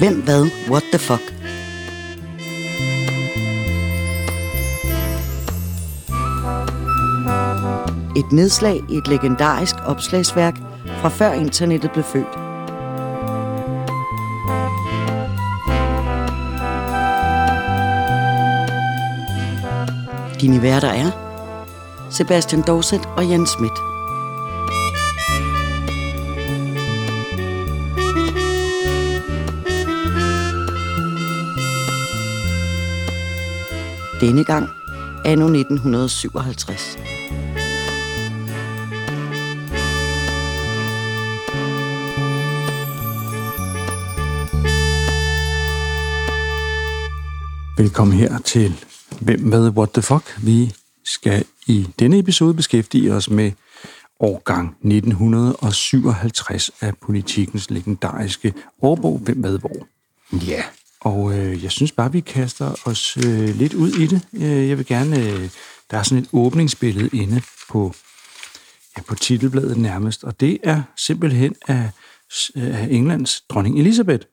Hvem, hvad, what the fuck? Et nedslag i et legendarisk opslagsværk fra før internettet blev født. Dine værter er Sebastian Dorset og Jens Schmidt. Denne gang anno 1957. Velkommen her til Hvem med What the Fuck? Vi skal i denne episode beskæftige os med årgang 1957 af politikens legendariske årbog Hvem med hvor? Ja. Og øh, jeg synes bare, vi kaster os øh, lidt ud i det. Øh, jeg vil gerne... Øh, der er sådan et åbningsbillede inde på, ja, på titelbladet nærmest, og det er simpelthen af, øh, af Englands dronning Elisabeth,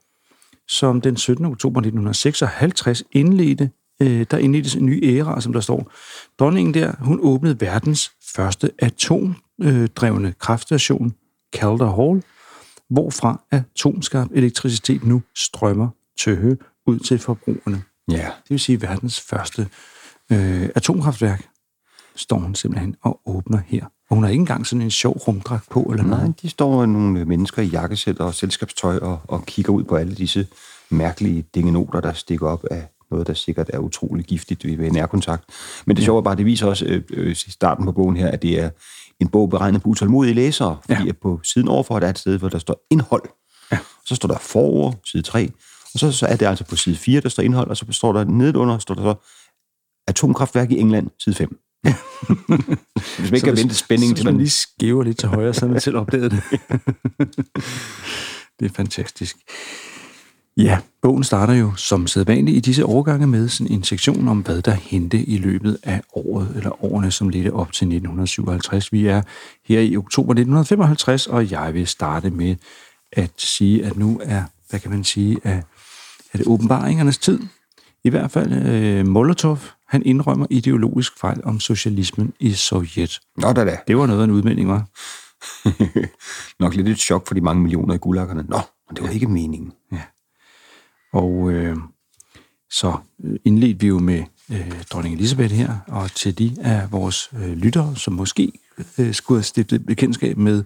som den 17. oktober 1956 indledte, øh, der indledtes en ny æra, som der står. Dronningen der, hun åbnede verdens første atomdrevne kraftstation, Calder Hall, hvorfra atomskarp elektricitet nu strømmer tøhe ud til forbrugerne. Ja. Det vil sige, verdens første øh, atomkraftværk står hun simpelthen og åbner her. Og hun har ikke engang sådan en sjov rumdragt på eller Nej, noget. de står nogle mennesker i jakkesæt og selskabstøj og, og kigger ud på alle disse mærkelige dingenoter, der stikker op af noget, der sikkert er utrolig giftigt ved nærkontakt. Men det sjove er bare, det viser også øh, øh, starten på bogen her, at det er en bog beregnet på utålmodige læsere, fordi Ja. at på siden overfor der er et sted, hvor der står indhold. Ja. Så står der forord, side 3, og så, så er det altså på side 4, der står indhold, og så står der nedenunder, står der så atomkraftværk i England, side 5. Hvis man ikke kan vente spændingen til man man lige skæver lidt til højre, så har man selv opdaget det. det er fantastisk. Ja, bogen starter jo som sædvanligt i disse årgange med sådan en sektion om, hvad der hente i løbet af året, eller årene, som ledte op til 1957. Vi er her i oktober 1955, og jeg vil starte med at sige, at nu er, hvad kan man sige, er, er det åbenbaringernes tid. I hvert fald øh, Molotov, han indrømmer ideologisk fejl om socialismen i Sovjet. Nå da da. Det var noget af en udmelding, var. Nok lidt et chok for de mange millioner i gulakkerne. Nå, men det var ikke meningen. Og øh, så øh, indledte vi jo med øh, dronning Elisabeth her, og til de af vores øh, lyttere, som måske øh, skulle have stiftet bekendtskab med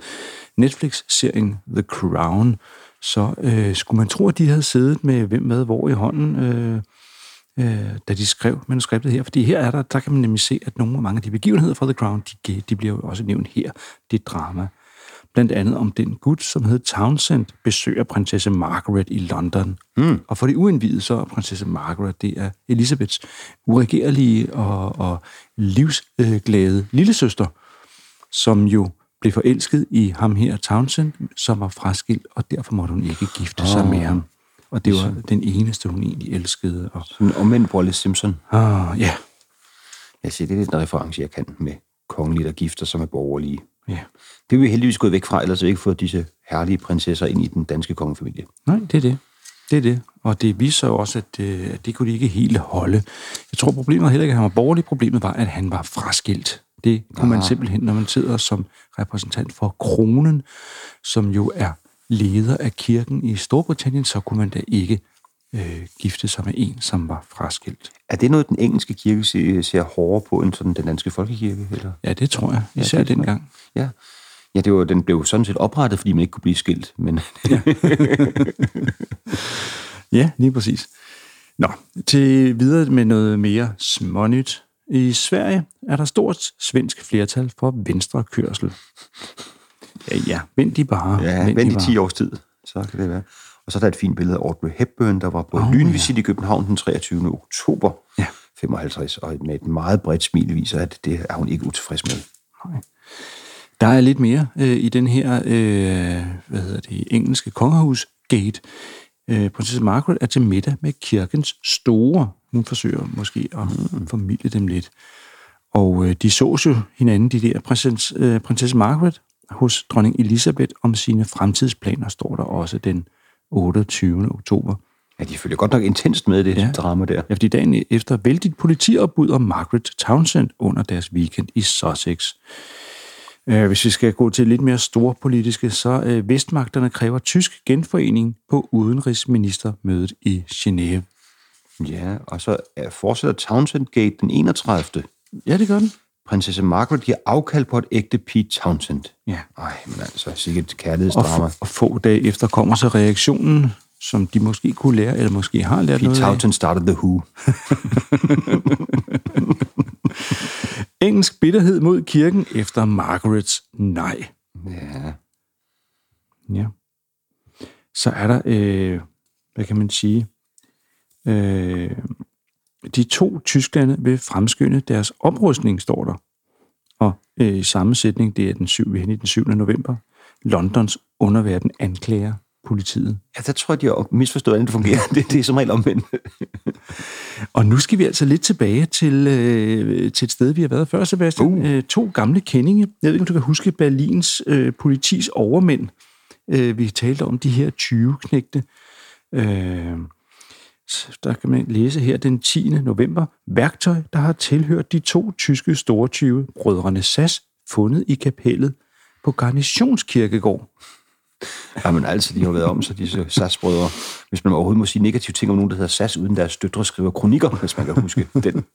Netflix-serien The Crown, så øh, skulle man tro, at de havde siddet med hvem med hvor i hånden, øh, øh, da de skrev manuskriptet her. Fordi her er der, der kan man nemlig se, at nogle af mange af de begivenheder fra The Crown, de, de bliver jo også nævnt her. Det drama. Blandt andet om den gut, som hed Townsend, besøger prinsesse Margaret i London. Mm. Og for de uindvidede, så er prinsesse Margaret, det er Elisabeths uregerlige og, og livsglade lillesøster, som jo blev forelsket i ham her, Townsend, som var fraskilt, og derfor måtte hun ikke gifte sig med ham. Og det var den eneste, hun egentlig elskede. Og, Sådan omvendt Wallace Simpson. ah, ja, Jeg siger, det er lidt en reference, jeg kan med kongelige, der gifter sig med borgerlige. ja. Det er vi heldigvis gået væk fra, ellers har vi ikke fået disse herlige prinsesser ind i den danske kongefamilie. Nej, det er det. Det er det. Og det viser jo også, at, øh, at det kunne de ikke helt holde. Jeg tror, problemet heller ikke, at han var borgerlig. Problemet var, at han var fraskilt. Det kunne man simpelthen, når man sidder som repræsentant for kronen, som jo er leder af kirken i Storbritannien, så kunne man da ikke øh, gifte sig med en, som var fraskilt. Er det noget, den engelske kirke ser, ser hårdere på end sådan den danske folkekirke? Eller? Ja, det tror jeg. Især ja, dengang. Ja. Ja, det var, den blev sådan set oprettet, fordi man ikke kunne blive skilt. Men Ja, lige præcis. Nå, til videre med noget mere smånyt. I Sverige er der stort svensk flertal for venstre kørsel. Ja, ja, vent de bare. ja, vent vent de i bare. 10 års tid, så kan det være. Og så er der et fint billede af Audrey Hepburn, der var på oh, lynvisit i København den 23. oktober Ja. 55, og med et meget bredt smil viser, at det er hun ikke utilfreds med. Der er lidt mere øh, i den her, øh, hvad hedder det, engelske kongehus gate. Øh, prinsesse Margaret er til middag med kirkens store. Hun forsøger måske at mm. formidle dem lidt. Og øh, de så jo hinanden, de der prinsesse, øh, prinsesse Margaret hos dronning Elisabeth om sine fremtidsplaner, står der også den 28. oktober. Ja, de følger godt nok intenst med det Ja. drama der. Ja, fordi dagen efter væltede et politiopbud om Margaret Townsend under deres weekend i Sussex. Øh, Hvis vi skal gå til lidt mere store politiske, så øh, Vestmagterne kræver tysk genforening på udenrigsministermødet i Genève. Ja, og så er- fortsætter Townsend Gate den 31. Ja, det gør den. Prinsesse Margaret giver afkald på et ægte Pete Townsend. Ja. Ej, men altså, sikkert Og, kærlighedsdrama. f- og få dage efter kommer så reaktionen, som de måske kunne lære, eller måske har lært Pete noget af. Townsend started The Who. Engelsk bitterhed mod kirken efter Margarets nej. Ja. Ja. Så er der, øh, hvad kan man sige, øh, de to Tysklande vil fremskynde deres oprustning, står der. Og øh, i samme sætning, det er den 7. hen i den 7. november, Londons underverden anklager politiet. ja, der tror jeg, de har misforstået, hvordan det fungerer. Det, det er som regel omvendt. Og nu skal vi altså lidt tilbage til, øh, til et sted, vi har været før, Sebastian. Uh. Øh, to gamle kendinge. Jeg ved ikke, om du kan huske Berlins øh, politis overmænd. Øh, vi talte om de her 20-knægte. Øh, så der kan man læse her den 10. november. Værktøj, der har tilhørt de to tyske store 20 brødrene Sass, fundet i kapellet på Garnitionskirkegård. Jamen altså, de har været om sig, disse SAS-brødre. Hvis man overhovedet må sige negative ting om nogen, der hedder SAS, uden deres døtre skriver kronikker, hvis man kan huske den.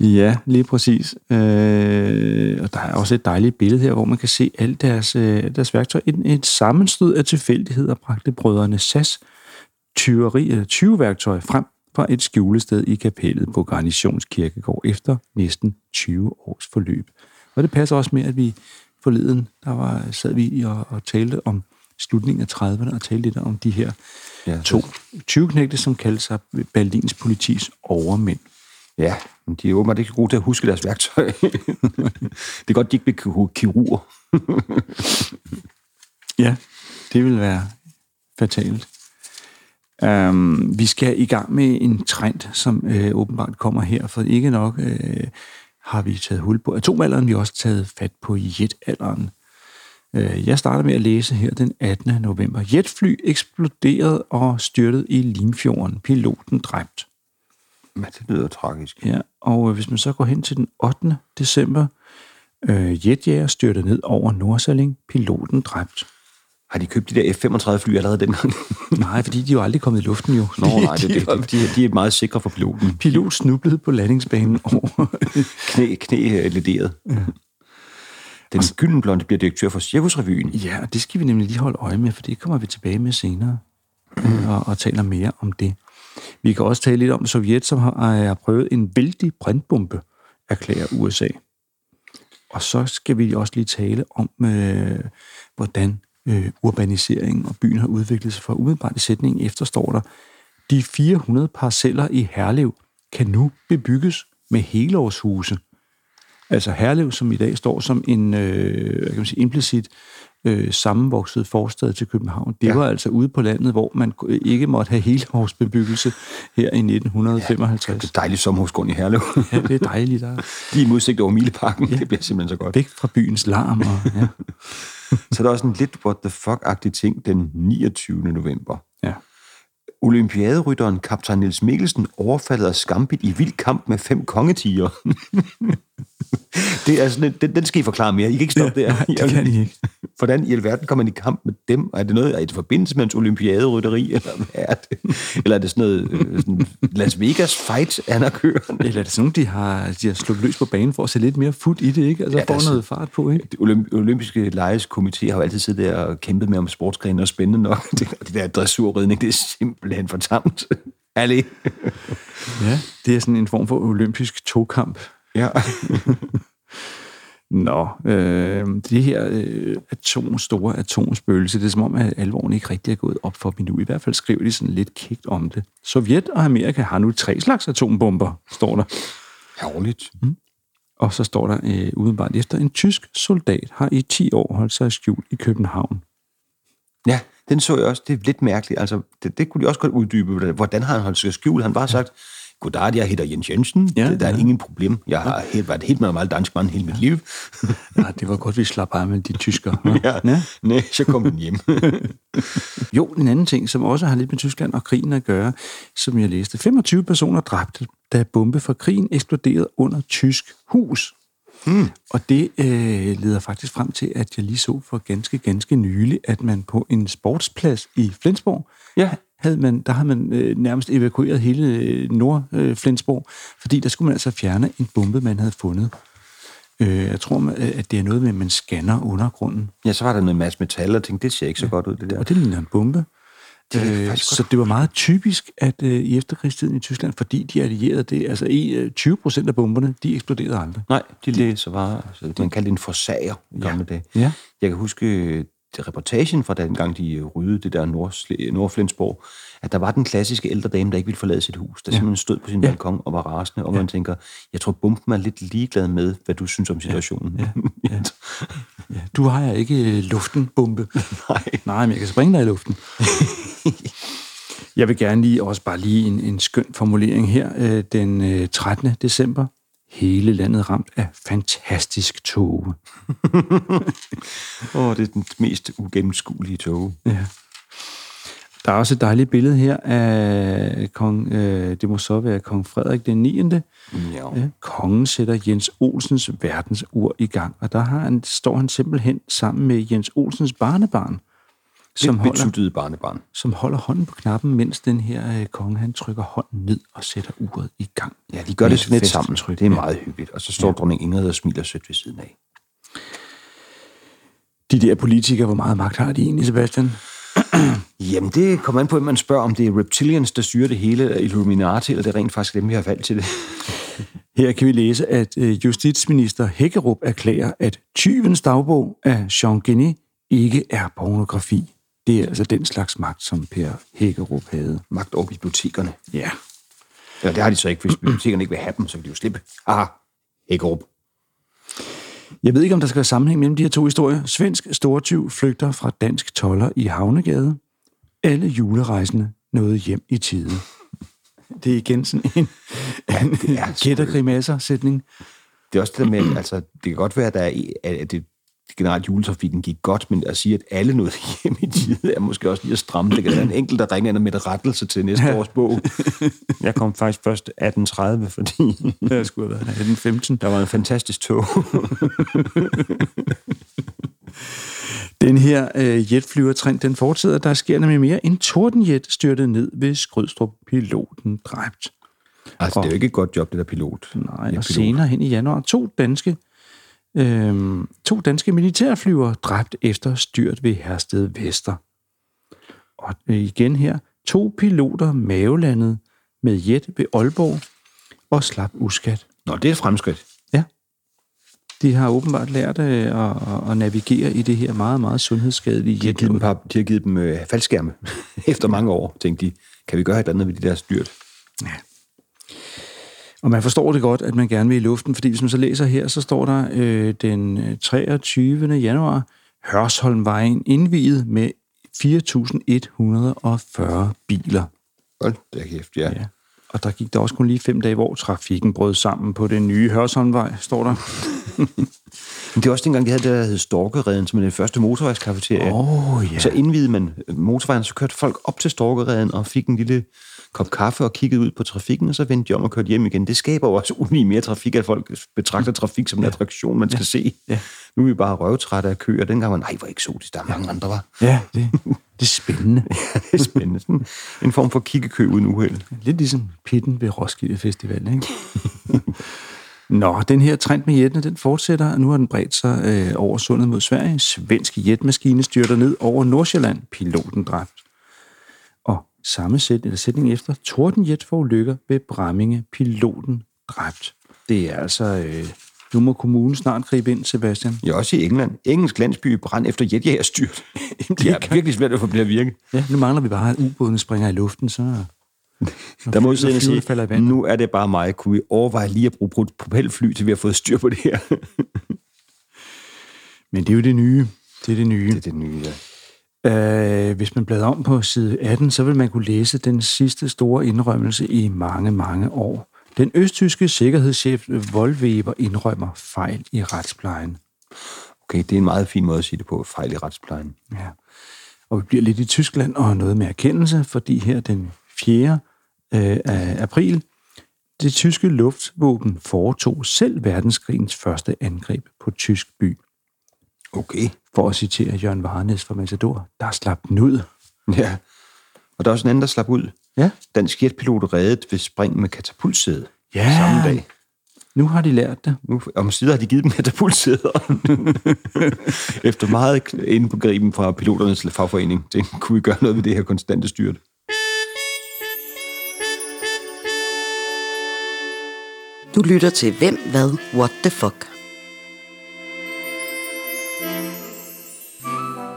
Ja, lige præcis. Øh, og der er også et dejligt billede her, hvor man kan se alt deres, øh, deres værktøj. Et, et sammenstød af tilfældigheder bragte brødrene Sass tyveri, eller 20 værktøj frem fra et skjulested i kapellet på Garnitionskirkegård efter næsten 20 års forløb. Og det passer også med, at vi forleden, der var, sad vi og, og talte om slutningen af 30'erne og talte lidt om de her Ja, to 20-knægte, som kaldte sig Berlins politis overmænd. Ja, men de er åbenbart ikke gode til at huske deres værktøj. det er godt, de ikke bliver kirurger. Ja, det vil være fatalt. Um, vi skal i gang med en trend, som øh, åbenbart kommer her, for ikke nok øh, har vi taget hul på atomalderen, vi har også taget fat på jetalderen. Øh, jeg starter med at læse her den 18. november. Jetfly eksploderede og styrtede i Limfjorden. Piloten dræbt. Men det lyder tragisk. Ja, og øh, hvis man så går hen til den 8. december, øh, jetjager styrtede ned over Nordsaling. Piloten dræbt. Har de købt de der F-35 fly allerede dengang? Nej, fordi de er jo aldrig kommet i luften jo. Nå, nej, det, det, de, de, de er meget sikre for piloten. Pilot snublede på landingsbanen over. Knæ, knæ øh, lederet. Ja. Den gyldenblonde bliver direktør for Cirkusrevyen. ja, og det skal vi nemlig lige holde øje med, for det kommer vi tilbage med senere mm. og, og taler mere om det. Vi kan også tale lidt om Sovjet, som har, har prøvet en vældig brintbombe, erklærer USA. Og så skal vi også lige tale om, øh, hvordan øh, urbaniseringen og byen har udviklet sig. For umiddelbart i sætningen efterstår der, de 400 parceller i Herlev kan nu bebygges med helårshuse. Altså Herlev, som i dag står som en øh, hvad kan man sige, implicit øh, sammenvokset forstad til København. Det ja. Ja. var altså ude på landet, hvor man ikke måtte have helårsbebyggelse her i 1955. Det er dejligt sommerhusgrund i Herlev. Ja, det er dejligt. Der er Lige i udsigt over Mileparken. Ja. Det bliver simpelthen så godt. væk fra byens larm. Og, ja. Så er der også en lidt what the fuck-agtig ting den 29. november. Ja. Olympiaderytteren kaptajn Niels Mikkelsen overfaldet af skambit i vild kamp med fem kongetiger. det er sådan, en- den, den skal I forklare mere. I kan ikke stoppe ja, der. nej, det kan I ikke. Hvordan i alverden kommer man i kamp med dem? Er det noget, er det forbindelse med hans olympiaderytteri, eller hvad er det? Eller er det sådan noget øh, sådan Las Vegas fight, han er kørende? Eller er det sådan, de har, de har sluppet løs på banen for at se lidt mere fut i det, ikke? Altså Ja, ja, få altså- noget fart på, ikke? Det olymp- olympiske lejeskomité har jo altid siddet der og kæmpet med om sportsgrene og spændende nok. Det, det der dressurridning, det er simpelthen for tamt. Ærlig. Ja, det er sådan en form for olympisk togkamp. Ja. Nå, øh, det her øh, atom, store atomspøgelse, det er som om, at alvoren ikke rigtig er gået op for dem nu. I hvert fald skriver de sådan lidt kægt om det. Sovjet og Amerika har nu tre slags atombomber, står der. Herligt. Og så står der øh, udenbart efter, en tysk soldat har i 10 år holdt sig skjult i København. Ja, den så jeg også. Det er lidt mærkeligt. Altså, det, det kunne de også godt uddybe. Hvordan har han holdt sig skjult? Han bare sagt, goddag, jeg hedder Jens Jensen. Ja, Ja, der er ja. ingen problem. Jeg har helt, været helt normal dansk mand hele mit liv. Ja, det var godt, vi slap af med de tyskere. hva'? ja. Ja. Nej, så kom den hjem. Jo, en anden ting, som også har lidt med Tyskland og krigen at gøre, som jeg læste. 25 personer dræbte, da bombe fra krigen eksploderede under tysk hus. Hmm. Og det øh, leder faktisk frem til, at jeg lige så for ganske, ganske nylig, at man på en sportsplads i Flensborg, Ja. Havde man, der havde man øh, nærmest evakueret hele øh, Nord-Flensborg, fordi der skulle man altså fjerne en bombe, man havde fundet. Øh, jeg tror, at det er noget med, at man scanner undergrunden. ja, så var der noget masse metal, og tænkte, det ser ikke så godt ud, det der. Og det ligner en bombe. Det Øh, så det var meget typisk, at øh, i efterkrigstiden i Tyskland, fordi de allierede det, altså i, øh, 20 procent af bomberne, de eksploderede aldrig. Nej, de læser bare, altså, man kaldte det en forsager i gamle dage. Ja. Jeg kan huske det ryddede fra dengang de øh, ryddede det der Nord- Nordflensborg, at der var den klassiske ældre dame, der ikke ville forlade sit hus, der ja. simpelthen stod på sin ja. balkon og var rasende, og man tænker, jeg tror, bomben er lidt ligeglad med, hvad du synes om situationen. Ja. Ja. Ja, du har jeg ikke øh, luften, bombe. Nej. Nej, men jeg kan springe dig i luften. jeg vil gerne lige også bare lige en, en skøn formulering her. Øh, den øh, 13. december. Hele landet ramt af fantastisk tåge. Åh, det er den mest ugennemskuelige tog. Ja. Der er også et dejligt billede her af kong, øh, det må så være kong Frederik den 9. Ja. Ja, kongen sætter Jens Olsens verdensur i gang, og der har han, står han simpelthen sammen med Jens Olsens barnebarn, som holder, betuttede barnebarn. som holder hånden på knappen, mens den her øh, konge han trykker hånden ned og sætter uret i gang. Ja, de gør det sådan lidt sammen. Det er meget hyggeligt. Og så står ja. dronning Ingrid og smiler sødt ved siden af. De der politikere, hvor meget magt har de egentlig, Sebastian? Jamen, det kommer an på, at man spørger, om det er reptilians, der styrer det hele, eller Illuminati, eller det er rent faktisk dem, vi har valgt til det. Her kan vi læse, at øh, justitsminister Hækkerup erklærer, at tyvens dagbog af Jean Genet ikke er pornografi. Det er altså den slags magt, som Per Hækkerup havde. Magt over bibliotekerne. Ja. Ja, det har de så ikke. Hvis bibliotekerne ikke vil have dem, så kan de jo slippe. Aha, Hækkerup. Jeg ved ikke, om der skal være sammenhæng mellem de her to historier. Svensk stortyv flygter fra dansk toller i Havnegade. Alle julerejsende nåede hjem i tide. Det er igen sådan en, en er gættergrimasser-sætning. Det er også det der med, altså, det kan godt være, at, der er, at det generelt juletrafikken gik godt, men at sige, at alle nåede hjem i tide, er måske også lige at stramme. Det kan være en enkelt, der ringer ind med et rettelse til næste års bog. Jeg kom faktisk først 1830, fordi Det skulle have været den 15. der var en fantastisk tog. Den her øh, jetflyvertrend, den fortsætter. Der sker nemlig mere. En tordenjet styrtede ned ved Skrydstrup. Piloten dræbt. altså, det er jo ikke et godt job, det der pilot. Nej, Ja, og pilot. senere hen i januar, to danske, øh, to danske militærflyvere dræbt efter styrt ved Hersted Vester. Og øh, igen her, to piloter mavelandet med jet ved Aalborg og slap uskat. Nå, det er fremskridt. Ja. De har åbenbart lært øh, at, at, navigere i det her meget, meget sundhedsskadelige De har jet. givet dem, de har givet dem øh, faldskærme. Efter mange år, tænkte de, kan vi gøre et eller andet ved de der styrt? Og man forstår det godt, at man gerne vil i luften, fordi hvis man så læser her, så står der øh, den øh, 23. januar, Hørsholmvejen indviet med 4.140 biler. Hold da kæft, ja. Ja. Og der gik der også kun lige fem dage, hvor trafikken brød sammen på den nye Hørsholmvej, står der. Men det er også dengang, de havde det, der hed Storkereden, som er det første motorvejskafeterie. Oh, ja. Så indvidede man motorvejen, så kørte folk op til Storkereden og fik en lille kop kaffe og kiggede ud på trafikken, og så vendte de om og kørte hjem igen. Det skaber jo også ulig mere trafik, at folk betragter trafik som en attraktion, man skal ja. se. Ja. Nu er vi bare røvtrætte af køer. Dengang var nej, hvor eksotisk, der er mange andre, var. Ja, det, det er spændende. det er spændende. Sådan en form for kiggekø uden uheld. Lidt ligesom pitten ved Roskilde Festival, ikke? Nå, den her trend med jettene, den fortsætter, og nu har den bredt sig øh, over sundet mod Sverige. Svensk jetmaskine styrter ned over Nordsjælland. Piloten dræbt. Samme sæt, eller sætning efter, tordenjet for ulykker ved Bramminge. Piloten dræbt. Det er altså... Øh, nu må kommunen snart gribe ind, Sebastian. Ja, også i England. Engelsk landsby brand efter jetjægerstyrt. det er virkelig svært at få at virke. Ja, nu mangler vi bare, at ubådene springer i luften, så... Der må flyverne sige, nu er det bare mig. Kunne vi overveje lige at bruge pro- propelfly, til vi har fået styr på det her? Men det er jo det nye. Det er det nye. det er det nye, ja. Øh, hvis man bladrer om på side 18, så vil man kunne læse den sidste store indrømmelse i mange, mange år. Den østtyske sikkerhedschef Volweber indrømmer fejl i retsplejen. Okay, det er en meget fin måde at sige det på, fejl i retsplejen. Ja. Og vi bliver lidt i Tyskland og noget med erkendelse, fordi her den 4. Øh, af april, det tyske luftvåben foretog selv verdenskrigens første angreb på tysk by. Okay. For at citere Jørgen Varnes fra Matador, der slap den ud. Ja. Og der er også en anden, der slap ud. Ja. Dansk jetpilot reddet ved spring med katapultsæde. Ja. Samme dag. Nu har de lært det. Nu, om sider har de givet dem katapultsæder. Efter meget inde på griben fra piloternes fagforening. Det kunne vi gøre noget ved det her konstante styrt. Du lytter til Hvem, Hvad, What the Fuck.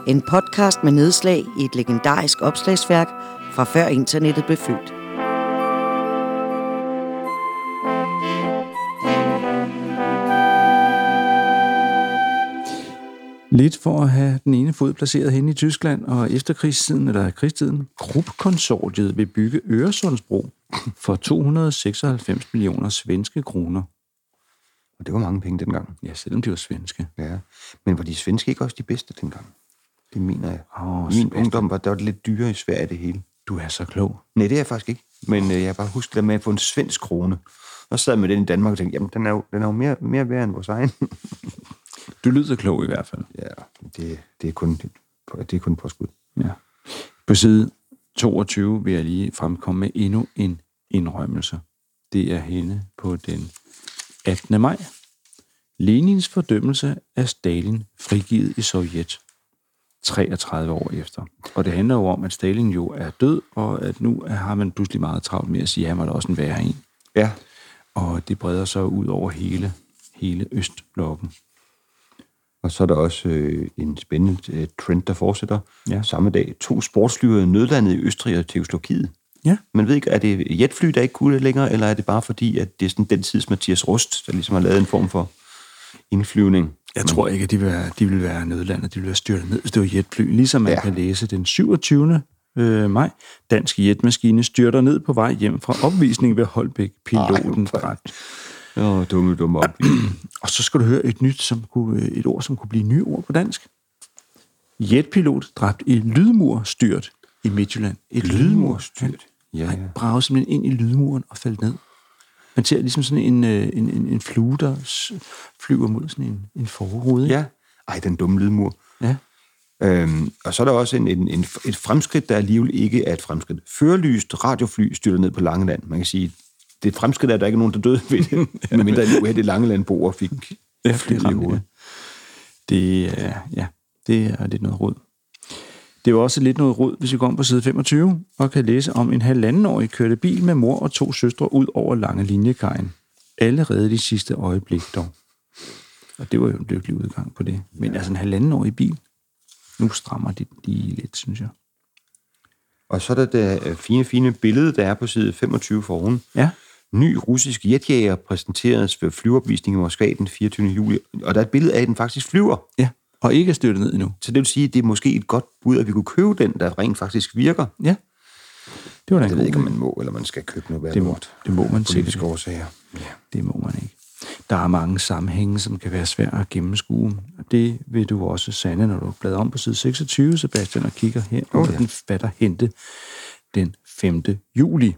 En podcast med nedslag i et legendarisk opslagsværk fra før internettet blev født. Lidt for at have den ene fod placeret hen i Tyskland, og efter krigstiden, eller krigstiden, Krupp-konsortiet vil bygge Øresundsbro for 296 millioner svenske kroner. Og det var mange penge dengang. Ja, selvom de var svenske. Ja. Men var de svenske ikke også de bedste dengang? Det mener jeg. I min Sebastian. ungdom var der var det lidt dyrere i Sverige det hele. Du er så klog. Nej, det er jeg faktisk ikke. Men øh, jeg har bare husket det med at få en svensk krone. Og så sad jeg med den i Danmark og tænkte, jamen den er jo, den er jo mere, mere værd end vores egen. Du lyder klog i hvert fald. ja, det, det, er kun, det er kun påskud. Ja. På side 22 vil jeg lige fremkomme med endnu en indrømmelse. Det er hende på den 18. maj. Lenins fordømmelse af Stalin frigivet i Sovjet 33 år efter. Og det handler jo om, at Stalin jo er død, og at nu har man pludselig meget travlt med at sige, at han var da også en værre en. Ja, Og det breder sig ud over hele, hele Østblokken. og så er der også øh, en spændende øh, trend, der fortsætter. Ja. Samme dag, to sportsflyver nødlandet i Østrig og Tjekkoslovakiet. Ja. Man ved ikke, er det jetfly, der ikke kunne det længere, eller er det bare fordi, at det er sådan den tids Mathias Rust, der ligesom har lavet en form for indflyvning? Jeg tror ikke, at de vil være, de vil være nødlandet. De vil være styrtet ned, hvis det var jetfly. Ligesom man ja. Kan læse den 27. Øh, maj. Dansk jetmaskine styrter ned på vej hjem fra opvisning ved Holbæk. Piloten Ej, dræbt. Åh, dumme, dumme. Og så skal du høre et nyt, som kunne, et ord, som kunne blive nye ord på dansk. Jetpilot dræbt i lydmurstyrt i Midtjylland. Et lydmurstyrt. Ja, Han ja. bragede simpelthen ind i lydmuren og faldt ned. Man ser ligesom sådan en, øh, en, en, en flue, der flyver mod sådan en, en forrude. ikke? Ja. Ej, den dumme lydmur. ja. Øhm, og så er der også en, en, en, et fremskridt, der alligevel ikke er et fremskridt. Førlyst radiofly styrter ned på Langeland. Man kan sige, det er et fremskridt, at der ikke er nogen, der døde ved det. Medmindre en uheldig Langelandboer fik Ja, det i hovedet. det. Det er, ja, det er lidt noget råd. Det er jo også lidt noget råd, hvis vi går om på side 25 og kan læse om en halvandenårig kørte bil med mor og to søstre ud over lange linjekajen. Allerede de sidste øjeblik dog. Og det var jo en lykkelig udgang på det. Men altså en halvandenårig bil, nu strammer de lige lidt, synes jeg. Og så er der det øh, fine, fine billede, der er på side 25 foran. Ja, Ny russisk jetjæger præsenteres ved flyopvisning i Moskva den 24. juli. Og der er et billede af, at den faktisk flyver. ja. Og ikke er styrtet ned endnu. Så det vil sige, at det er måske et godt bud, at vi kunne købe den, der rent faktisk virker. Ja, det var da en Jeg ved ikke, om man må, eller man skal købe noget Det må, lort. det må man sikkert. årsager. Ja. Det må man ikke. Der er mange sammenhænge, som kan være svære at gennemskue. Og det vil du også sande, når du bladrer om på side 26, Sebastian, og kigger her Oh, ja. den fatter hente den 5. juli.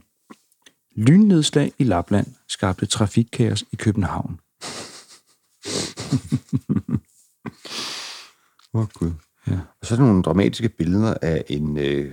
Lynnedslag i Lapland skabte trafikkaos i København. Åh, oh, Gud. Ja. Og så er der nogle dramatiske billeder af en, øh,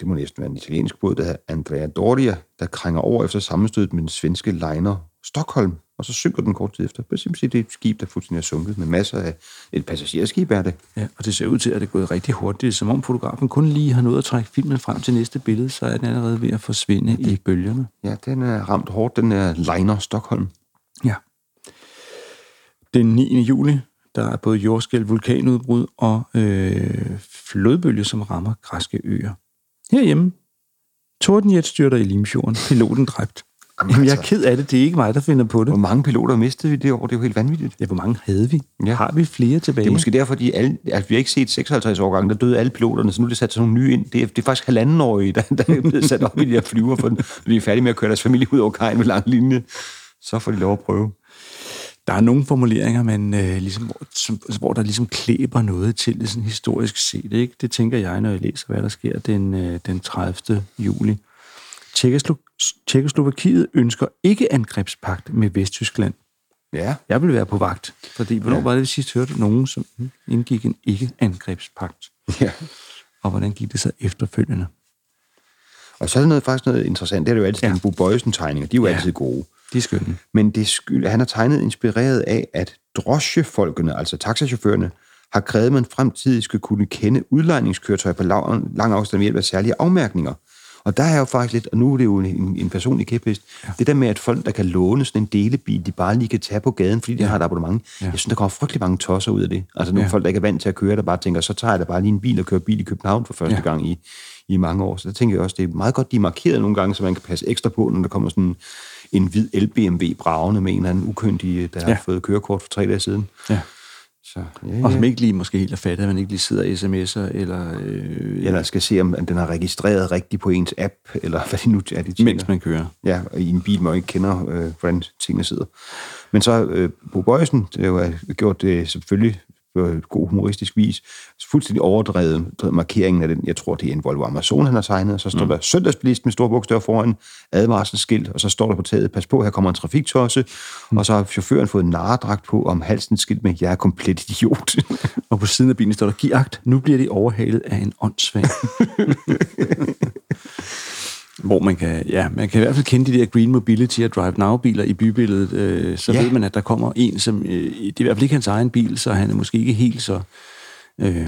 det må næsten være en italiensk båd, der hedder Andrea Doria, der krænger over efter sammenstødet med den svenske liner Stockholm, og så synker den kort tid efter. Det er simpelthen det et skib, der fuldstændig er sunket med masser af... Et passagerskib er det. Ja, og det ser ud til, at det er gået rigtig hurtigt. Det Som om fotografen kun lige har nået at trække filmen frem til næste billede, så er den allerede ved at forsvinde i bølgerne. Ja, den er ramt hårdt, den er liner Stockholm. Ja. Den 9. juli, der er både jordskælv, vulkanudbrud og øh, flodbølge, som rammer græske øer. Herhjemme, tordenjet styrter i Limfjorden, piloten dræbt. Jamen, jeg er ked af det. Det er ikke mig, der finder på det. Hvor mange piloter mistede vi det år? Det er jo helt vanvittigt. Ja, hvor mange havde vi? Ja. Har vi flere tilbage? Det er måske derfor, de alle, altså, vi har ikke set 56 årgange, der døde alle piloterne, så nu er det sat sådan nogle nye ind. Det er, det er faktisk halvandenårige, der, der er blevet sat op i de her flyver, for de er færdige med at køre deres familie ud over kajen med lang linje. Så får de lov at prøve. Der er nogle formuleringer, men øh, ligesom, hvor, som, hvor der ligesom klæber noget til det sådan historisk set. Ikke? Det tænker jeg, når jeg læser, hvad der sker den, øh, den 30. juli. Tjekkoslo- Tjekkoslovakiet ønsker ikke angrebspagt med Vesttyskland. Ja. Jeg vil være på vagt, fordi hvornår Ja. var det, vi sidst hørte nogen, som indgik en ikke-angrebspagt? ja. Og hvordan gik det så efterfølgende? Og så er der noget, faktisk noget interessant. Det er jo altid Ja. ja. Bo Bøjsen-tegninger. De er jo ja. altid gode. De er skønne. Men det skyld, han har tegnet inspireret af, at drosjefolkene, altså taxachaufførerne, har krævet, at man fremtidig skal kunne kende udlejningskøretøjer på lang, lang afstand ved hjælp af særlige afmærkninger. Og der er jo faktisk lidt, og nu er det jo en, en personlig kæphest, ja. det der med, at folk, der kan låne sådan en delebil, de bare lige kan tage på gaden, fordi de Ja. har et abonnement. Ja. Jeg synes, der kommer frygtelig mange tosser ud af det. Altså nogle Ja. folk, der ikke er vant til at køre, der bare tænker, så tager jeg da bare lige en bil og kører bil i København for første ja. gang i, i mange år. Så der tænker jeg også, det er meget godt, de er markeret nogle gange, så man kan passe ekstra på, når der kommer sådan en hvid el-BMW bravende med en eller anden ukyndig, der Ja. ja. har fået kørekort for tre dage siden. Ja. Så, ja, Og som ja. ikke lige måske helt er fattet, at man ikke lige sidder og sms'er, eller øh, Eller skal se, om den har registreret rigtigt på ens app, eller hvad det nu er, de tjekker. mens man kører. Ja, og i en bil, man ikke kender, øh, hvordan tingene sidder. Men så øh, Bo Bøjsen, det har jo gjort det selvfølgelig på god humoristisk vis, fuldstændig overdrevet drevet markeringen af den, jeg tror, det er en Volvo Amazon, han har tegnet, og så står mm. der søndagsbilist med store bogstaver foran, advarselsskilt, og så står der på taget, pas på, her kommer en trafiktosse, mm. og så har chaufføren fået en narredragt på om halsen skilt med, jeg er komplet idiot. Og på siden af bilen står der, giv agt, nu bliver de overhalet af en åndssvag. Hvor man kan, ja, man kan i hvert fald kende de der Green Mobility og Drive Now-biler i bybilledet, øh, så ja. Ved man, at der kommer en, som, øh, det er i hvert fald ikke hans egen bil, så han er måske ikke helt så øh,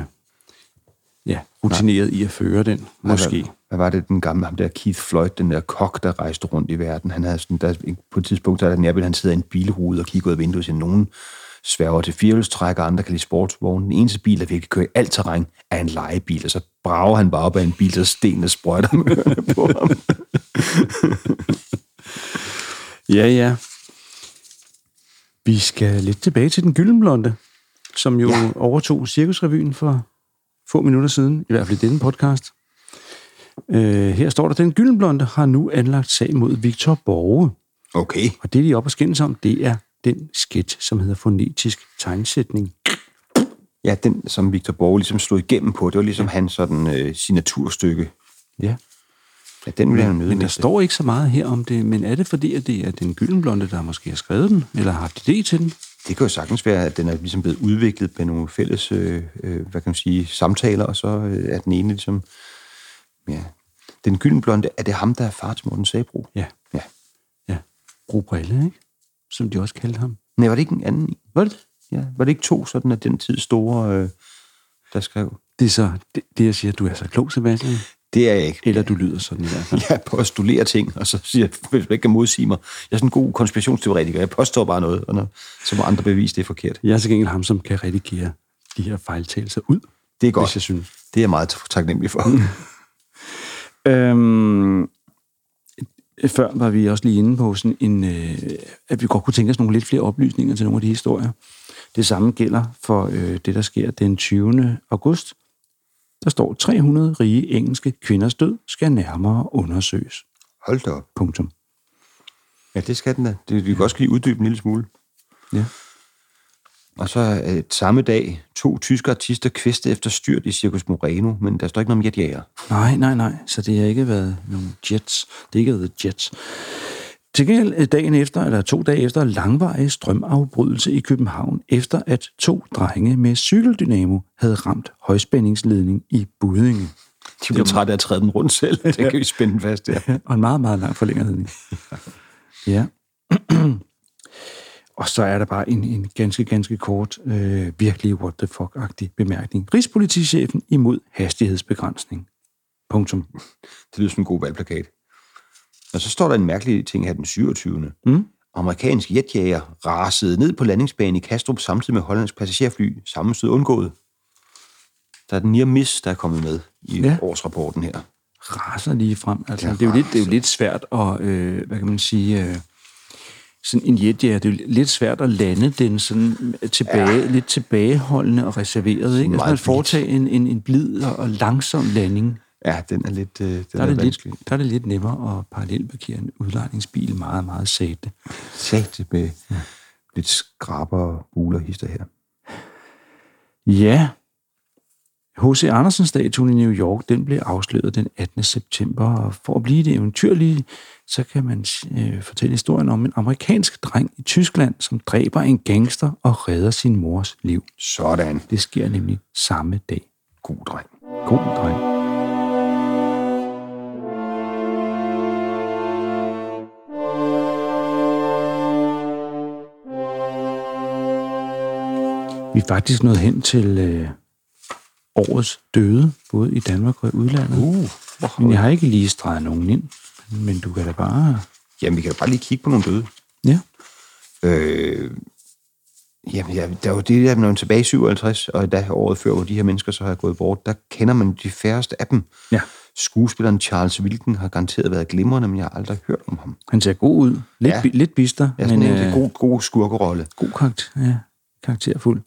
ja, rutineret i at føre den, måske. Hvad, hvad var det, den gamle, ham der Keith Floyd, den der kok, der rejste rundt i verden? Han havde sådan, der, på et tidspunkt, der er der nærmest, han sidder i en bilrude og kigger ud af vinduet og siger, nogen sværger til firehjulstræk, og andre kan lide sportsvognen. Den eneste bil, der virkelig kører i alt terræn, er en legebil, og så brager han bare op af en bil, så stenene sprøjter med på ham. Ja, ja. Vi skal lidt tilbage til den gyldenblonde, som jo. Ja. overtog Cirkusrevyen for få minutter siden, i hvert fald i denne podcast. Øh, her står der, den gyldenblonde har nu anlagt sag mod Victor Borge. Okay. Og det, de er oppe og skændes om, det er den sketch, som hedder fonetisk tegnsætning. Ja, den, som Victor Borge ligesom slog igennem på, det var ligesom hans sådan øh, signaturstykke. Ja. Ja, den vil møde Men der med. står ikke så meget her om det, men er det fordi, at det er den gyldenblonde, der måske har skrevet den, eller har haft idé til den? Det kan jo sagtens være, at den er ligesom blevet udviklet på nogle fælles, øh, øh, hvad kan man sige, samtaler, og så øh, er den ene ligesom, ja, den gyldenblonde, er det ham, der er far til Morten Sabro? Ja. Ja. Ja. Brubrille, ikke? Som de også kaldte ham. Nej, var det ikke en anden? Var det Ja, var det ikke to sådan af den tid store, øh, der skrev? Det er så det, det, jeg siger, du er så klog, Sebastian. Det er jeg ikke. Eller du lyder sådan i hvert fald. Jeg postulerer ting, og så siger jeg, hvis man ikke kan modsige mig. Jeg er sådan en god konspirationsteoretiker. Jeg påstår bare noget, og når, så må andre bevise, det er forkert. Jeg er så gengæld ham, som kan redigere de her fejltagelser ud, Det er godt. hvis jeg synes. Det er jeg meget taknemmelig for. Øhm, før var vi også lige inde på sådan en, øh, at vi godt kunne tænke os nogle lidt flere oplysninger til nogle af de historier. Det samme gælder for øh, det, der sker den 20. august. Der står 300 rige engelske kvinders død skal nærmere undersøges. Hold da op. Punktum. Ja, det skal den da. Det, vi kan også lige uddybe en lille smule. Ja. Og så øh, samme dag, to tyske artister kvæstet efter styrt i Circus Moreno, men der står ikke noget om jetjager. Nej, nej, nej. Så det har ikke været nogle jets. Det har ikke været jets. Til gengæld øh, dagen efter, eller to dage efter, langvarig strømafbrydelse i København, efter at to drenge med cykeldynamo havde ramt højspændingsledning i Budinge. De blev trætte af at træde den rundt selv. Det kan vi spænde fast der. Og en meget, meget lang forlængerledning. Ja. Og så er der bare en, en ganske, ganske kort, øh, virkelig what the fuck-agtig bemærkning. Rigspolitichefen imod hastighedsbegrænsning. Punktum. Det lyder som en god valgplakat. Og så står der en mærkelig ting her den 27. Mm. Amerikansk jetjager rasede ned på landingsbanen i Kastrup samtidig med hollandsk passagerfly. Sammenstød undgået. Der er den near miss, der er kommet med i Ja. ja. årsrapporten her. raser lige frem. Altså, Det det, er jo lidt, det er jo lidt svært at, øh, hvad kan man sige, øh, sådan en jet, ja, det er jo lidt svært at lande den sådan tilbage, ja. lidt tilbageholdende og reserveret. Ikke? Altså, man foretage en, en, en blid og, og langsom landing. Ja, den er lidt, øh, den Der er, det vanskelig. lidt, der er det lidt nemmere at parallelparkere en udlejningsbil meget, meget sate. Sat med ja. lidt skraber og buler hister her. Ja. H.C. Andersen-statuen i New York, den blev afsløret den 18. september, og for at blive det eventyrlige, så kan man øh, fortælle historien om en amerikansk dreng i Tyskland, som dræber en gangster og redder sin mors liv. Sådan. Det sker nemlig samme dag. God dreng. God dreng. Vi er faktisk nået hen til øh, årets døde, både i Danmark og i udlandet. Uh, Men jeg har ikke lige streget nogen ind. Men du kan da bare... Jamen, vi kan da bare lige kigge på nogle døde. Ja. Øh, jamen, ja, der er jo det der, når man er tilbage i 57, og da året før, hvor de her mennesker så har gået bort, der kender man de færreste af dem. Ja. Skuespilleren Charles Wilken har garanteret været glimrende, men jeg har aldrig hørt om ham. Han ser god ud. Lidt, Ja. ja. lidt bister, Ja, sådan men en øh, god, god skurkerolle. god karakter, ja, karakterfuld.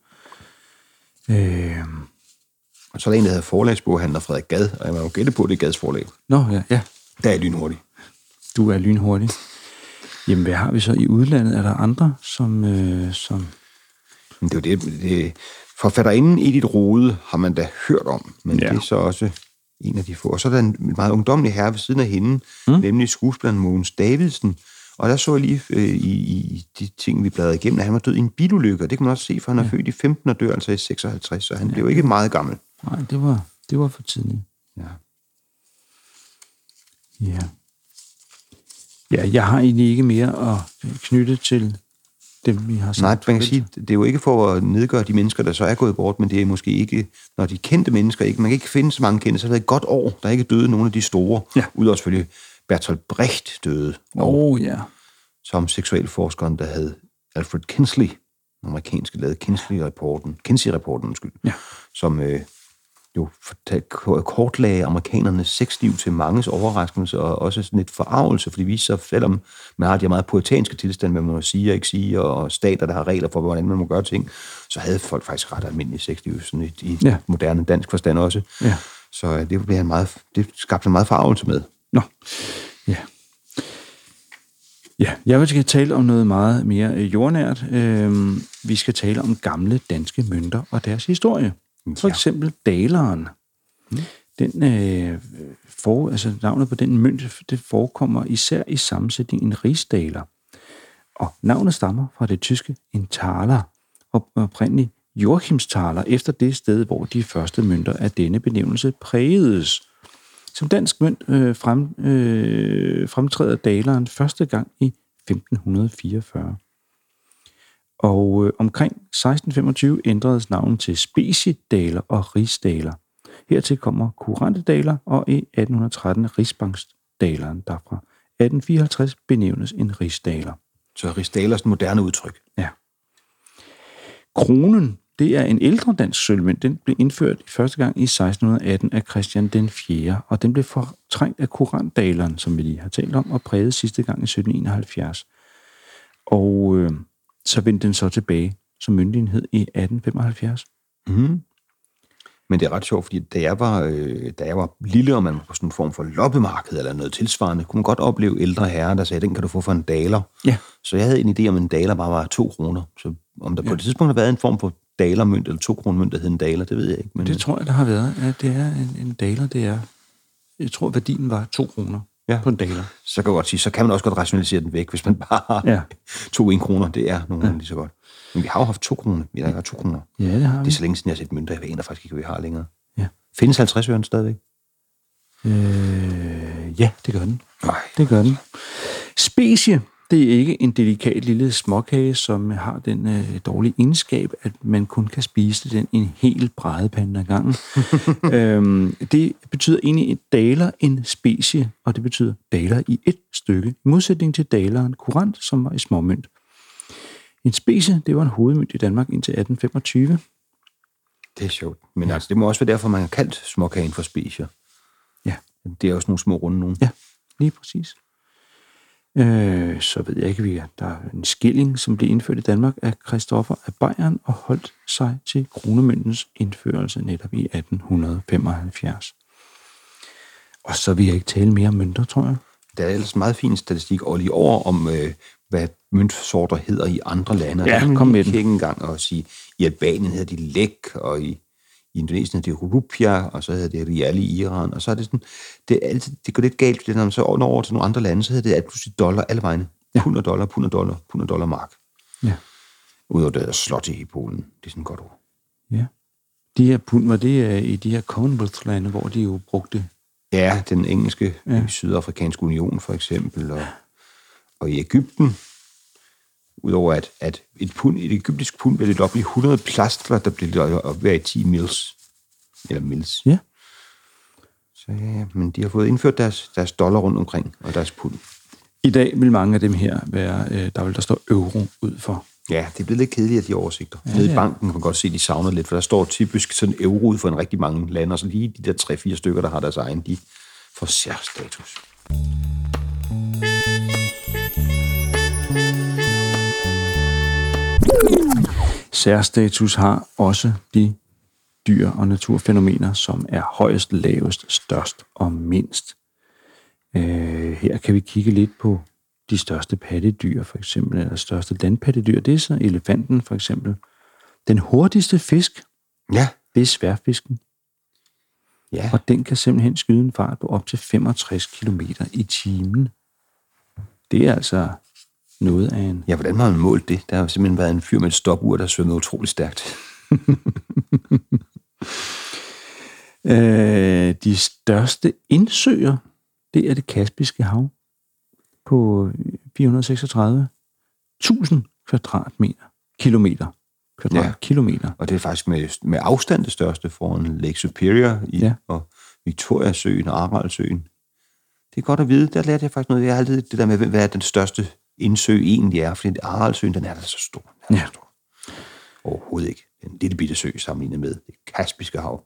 Øh, Og så er der en, der hedder forlagsboghandler Frederik Gad, og jeg må jo gætte på, det er Gads forlag. nå, ja, ja, Der er lynhurtigt. du er lynhurtig. Jamen, hvad har vi så i udlandet? Er der andre, som... Øh, som Men det er jo det, det forfatterinden Edith Rode har man da hørt om, men ja. Ja. det er så også en af de få. Og så er der en meget ungdomlig herre ved siden af hende, mm. nemlig skuespilleren Mogens Davidsen. Og der så jeg lige øh, i, i de ting, vi bladrede igennem, at han var død i en bilulykke, og det kan man også se, for han er født i 15 og dør altså i 56, så han ja. blev ikke meget gammel. Nej, det var, det var for tidligt. Ja. Ja. Ja, jeg har egentlig ikke mere at knytte til dem, vi har sagt. Nej, man kan sige, det er jo ikke for at nedgøre de mennesker, der så er gået bort, men det er måske ikke, når de kendte mennesker ikke, man kan ikke finde så mange kendte, så er det et godt år, der er ikke døde nogen af de store, Ja. udover selvfølgelig Bertolt Brecht døde, Åh, oh, ja. som seksualforskeren, der hed Alfred Kinsley, den amerikanske lavede Kinsley-rapporten, Kinsey-rapporten, undskyld, Ja. som øh, jo kortlagde amerikanernes sexliv til manges overraskelse og også sådan lidt forarvelse, fordi viser sig, selvom man har de meget puritanske tilstande, hvad man må sige og ikke sige, og stater, der har regler for, hvordan man må gøre ting, så havde folk faktisk ret almindelige sexliv sådan i, i Ja. moderne dansk forstand også. Ja. Så øh, det, blev han meget, det skabte en meget forarvelse med. Nå, ja. Ja, jeg vil skal tale om noget meget mere øh, jordnært. Øhm, vi skal tale om gamle danske mønter og deres historie. For Ja. eksempel daleren. Den, øh, for, altså navnet på den mønt, det forekommer især i sammensætningen en rigsdaler. Og navnet stammer fra det tyske en taler, og oprindeligt Joachimstaler, efter det sted, hvor de første mønter af denne benævnelse prægedes. Som dansk mønt øh, frem, øh, fremtræder daleren første gang i 1544. Og øh, omkring 1625 ændredes navnet til speciedaler og rigsdaler. Hertil kommer kurrentedaler, og i 1813 rigsbanksdaleren, der fra 1854 benævnes en rigsdaler. Så Rigsdalers moderne udtryk. Ja. Kronen, det er en ældre dansk sølvmønt. Den blev indført første gang i 1618 af Christian den 4., og den blev fortrængt af kurantdaleren, som vi lige har talt om, og præget sidste gang i 1771. Og øh, så vendte den så tilbage som myndighed i 1875. Mm. Men det er ret sjovt, fordi da jeg var, øh, da jeg var lille, og man var på sådan en form for loppemarked eller noget tilsvarende, kunne man godt opleve ældre herrer, der sagde, den kan du få for en daler. Ja. Så jeg havde en idé om, en daler bare var to kroner. Så om der ja. på et tidspunkt har været en form for dalermønt, eller to kroner mønt, der hed en daler, det ved jeg ikke. Men, Det tror jeg, der har været. Ja, det er en, en daler, det er... Jeg tror, værdien var 2 kroner Ja. på en daler. så kan jeg godt sige, så kan man også godt rationalisere den væk, hvis man bare har Ja. to en kroner. Det er nogle gange lige så godt. Men vi har jo haft to kroner. Vi har to kroner. Ja, det har Det vi. er så længe siden, jeg har set mønter. Jeg aner faktisk ikke, hvad vi har længere. Ja. Findes 50 øre stadigvæk? Øh, ja, det gør den. Nej. Det gør den. Specie, det er ikke en delikat lille småkage, som har den øh, dårlige egenskab, at man kun kan spise den en hel brædepande ad gangen. øhm, det betyder egentlig et daler en specie, og det betyder daler i et stykke, i modsætning til daleren kurant, som var i småmønt. En specie, det var en hovedmønt i Danmark indtil 1825. Det er sjovt. Men ja. altså, det må også være derfor, man har kaldt småkagen for specier. Ja. Det er også nogle små runde nogle. Ja, lige præcis. Øh, så ved jeg ikke, at der er en skilling, som blev indført i Danmark af Christoffer af Bayern og holdt sig til kronemøntens indførelse netop i 1875. Og så vil jeg ikke tale mere om mønter, tror jeg. Der er ellers meget fin statistik over lige over om, øh, hvad møntsorter hedder i andre lande. Ja, der kan kom med den. kigge en gang og sige, i Albanien hedder de Lek, og i, i Indonesien hedder det Rupia, og så hedder det Rial i Iran, og så er det sådan, det, er altid, det går lidt galt, fordi når man så når over til nogle andre lande, så hedder det alt pludselig dollar alle vegne. Ja. Pund og dollar, pund og dollar, pund og dollar mark. Ja. Udover det der slot i Polen. Det er sådan et godt ord. ja. De her pund, var det øh, i de her Commonwealth-lande, hvor de jo brugte... Ja, den engelske, ja. sydafrikanske union for eksempel, og, og i Ægypten, udover at, at et, pund, et egyptisk pund blev lidt op i 100 plastler, der blev lidt op hver i 10 mils. Eller mils. Ja. Så ja, men de har fået indført deres, deres dollar rundt omkring, og deres pund. I dag vil mange af dem her være, øh, der vil der stå euro ud for. Ja, det er blevet lidt kedeligt, at de oversigter. Ja, Nede i ja. banken kan man godt se, at de savner lidt, for der står typisk sådan euro ud for en rigtig mange lande, og så lige de der 3-4 stykker, der har deres egen, de får særstatus. Særstatus har også de dyr og naturfænomener, som er højest, lavest, størst og mindst. Øh, her kan vi kigge lidt på de største pattedyr, for eksempel, eller største landpattedyr. Det er så elefanten, for eksempel. Den hurtigste fisk, Ja, det er sværfisken, ja. og den kan simpelthen skyde en fart på op til 65 km i timen. Det er altså noget af en... Ja, hvordan har man målt det? Der har jo simpelthen været en fyr med et stopur, der svømmede utrolig stærkt. Øh, de største indsøer, det er det Kaspiske hav på 436.000 kvadratmeter, kilometer, kvadratkilometer. Og det er faktisk med, med afstand det største foran Lake Superior i, Ja. ja. og Victoriasøen og Aralsøen. Det er godt at vide. Der lærte jeg faktisk noget. Jeg har altid det der med, hvad er den største indsø egentlig er, fordi Aralsøen, den er da så stor. Den er Ja. så stor. Overhovedet ikke. Er en lille bitte sø sammenlignet med det Kaspiske hav.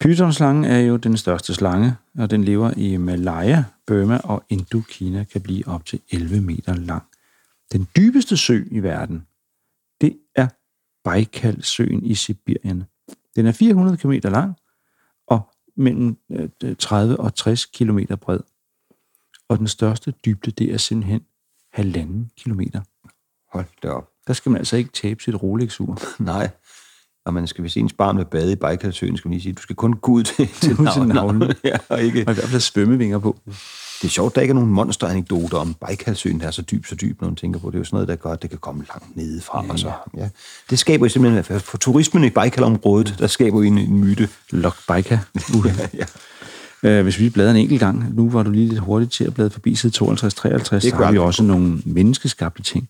Pythonslangen er jo den største slange, og den lever i Malaya, Burma og Indokina, kan blive op til 11 meter lang. Den dybeste sø i verden, det er Baikalsøen i Sibirien. Den er 400 km lang og mellem øh, 30 og 60 km bred. Og den største dybde, det er simpelthen halvanden kilometer. Hold da op. Der skal man altså ikke tabe sit Rolex-ur. Nej. Og man skal, hvis ens barn vil bade i Bajkalsøen, skal man lige sige, du skal kun gå ud til, til navlen. navlen. ja, og ikke, Og i hvert fald svømmevinger på. Det er sjovt, der ikke er nogen monsteranekdoter om Bajkalsøen, der er så dyb, så dyb, når man tænker på. Det er jo sådan noget, der gør, at det kan komme langt nedefra. Ja, og så, ja. Det skaber jo simpelthen, for turismen i Bajkalområdet, der skaber jo en, en myte. Lok Baika. Uh. ja. Øh, hvis vi bladrer en enkelt gang, nu var du lige lidt hurtigt til at bladre forbi side 52-53, så har vi også nogle menneskeskabte ting.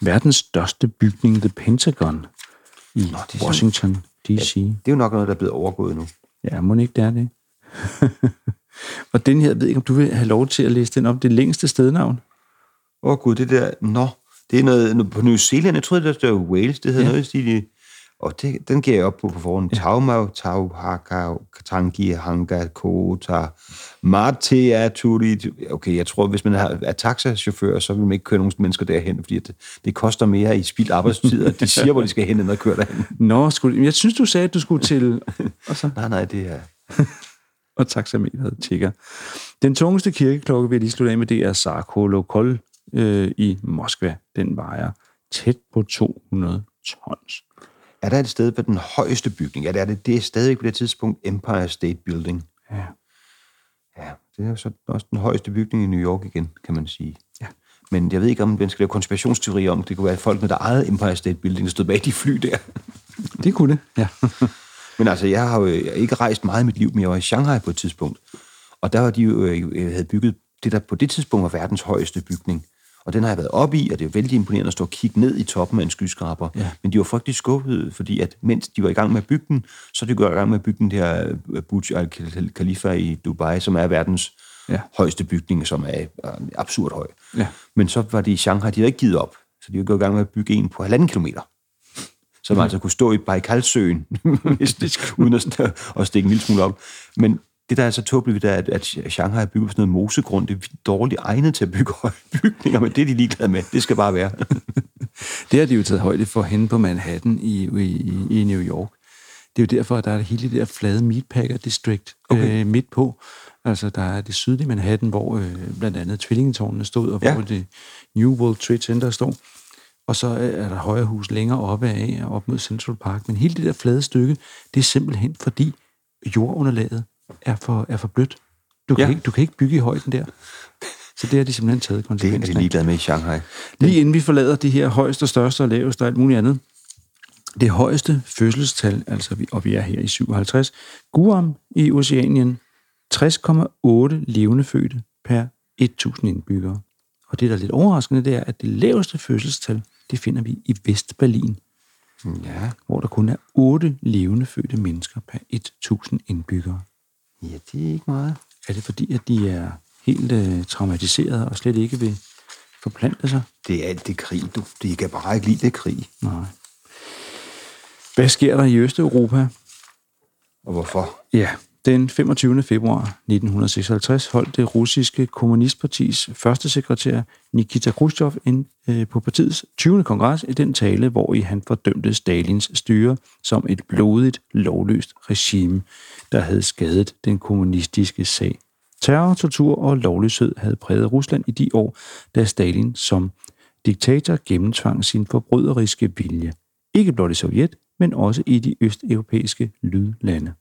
Verdens største bygning, The Pentagon, i det er sådan- Washington, D.C. Det er jo nok noget, der er blevet overgået nu. Ja, må ikke det er det? og den her, jeg ved ikke, om du vil have lov til at læse den op, det længste stednavn. Åh oh, gud, det der, nå, det er noget, på New Zealand, jeg troede, det var Wales, det hedder ja. noget i stil og det, den giver jeg op på på forhånd. Ja. Taumau, Tau, Haka, Katangi, Hanga, Kota, Matea, Turi. Okay, jeg tror, hvis man er, taxachauffør, så vil man ikke køre nogen mennesker derhen, fordi det, det koster mere i spildt arbejdstid, at de siger, hvor de skal hen, end at køre derhen. Nå, skulle, jeg synes, du sagde, at du skulle til... og så Nej, nej, det er... og taxameteret tigger. Den tungeste kirkeklokke, vil jeg lige slutte af med, det er Sarkolokol øh, i Moskva. Den vejer tæt på 200 tons. Er der et sted på den højeste bygning? Ja, det er det. Det er stadigvæk på det tidspunkt Empire State Building. Ja. Ja, det er jo så også den højeste bygning i New York igen, kan man sige. Ja. Men jeg ved ikke, om man skal lave konspirationsteorier om, det kunne være folk, der ejede Empire State Building, der stod bag de fly der. Det kunne det, ja. Men altså, jeg har jo ikke rejst meget i mit liv, men jeg var i Shanghai på et tidspunkt. Og der var de jo, øh, havde bygget det, der på det tidspunkt var verdens højeste bygning. Og den har jeg været oppe i, og det er vældig imponerende at stå og kigge ned i toppen af en skyskraber. Ja. Men de var frygtelig skuffede, fordi at mens de var i gang med at bygge den, så de gået i gang med at bygge den der øh, Burj Al Khalifa i Dubai, som er verdens Ja. højeste bygning, som er øh, absurd høj. Ja. Men så var de i Shanghai, de havde ikke givet op. Så de var gået i gang med at bygge en på halvanden kilometer. Så Mhm. man altså kunne stå i Baikalsøen, uden at, at stikke en lille smule op. Men det, der er så tåbeligt, det er, at, at Shanghai bygger sådan noget mosegrund. Det er dårligt egnet til at bygge høje bygninger, men det er de ligeglade med. Det skal bare være. det har de jo taget højde for henne på Manhattan i, i, i New York. Det er jo derfor, at der er hele det der flade Meatpacker District okay. øh, midt på. Altså, der er det sydlige Manhattan, hvor øh, blandt andet tvillingetårnene stod, og ja. hvor det New World Trade Center stod. Og så er der højre hus længere oppe af, op mod Central Park. Men hele det der flade stykke, det er simpelthen fordi jordunderlaget er for, er for blødt. Du kan, ja. ikke, du kan ikke bygge i højden der. Så det har de simpelthen taget konsekvensen Det er de ligeglade med i Shanghai. Lige inden vi forlader de her højeste, største og laveste og alt muligt andet. Det højeste fødselstal, altså vi, og vi er her i 57, Guam i Oceanien, 60,8 levende fødte per 1000 indbyggere. Og det, der er lidt overraskende, det er, at det laveste fødselstal, det finder vi i Vestberlin, ja. hvor der kun er 8 levende fødte mennesker per 1000 indbyggere. Ja, det er ikke meget. Er det fordi, at de er helt uh, traumatiseret og slet ikke vil forplante sig? Det er alt det krig, du. Det kan bare ikke lide det krig. Nej. Hvad sker der i Østeuropa? Og hvorfor? Ja, den 25. februar 1956 holdt det russiske kommunistpartis første sekretær Nikita Khrushchev en, øh, på partiets 20. kongres i den tale, hvor i han fordømte Stalins styre som et blodigt, lovløst regime, der havde skadet den kommunistiske sag. Terror, tortur og lovløshed havde præget Rusland i de år, da Stalin som diktator gennemtvang sin forbryderiske vilje. Ikke blot i Sovjet, men også i de østeuropæiske lydlande.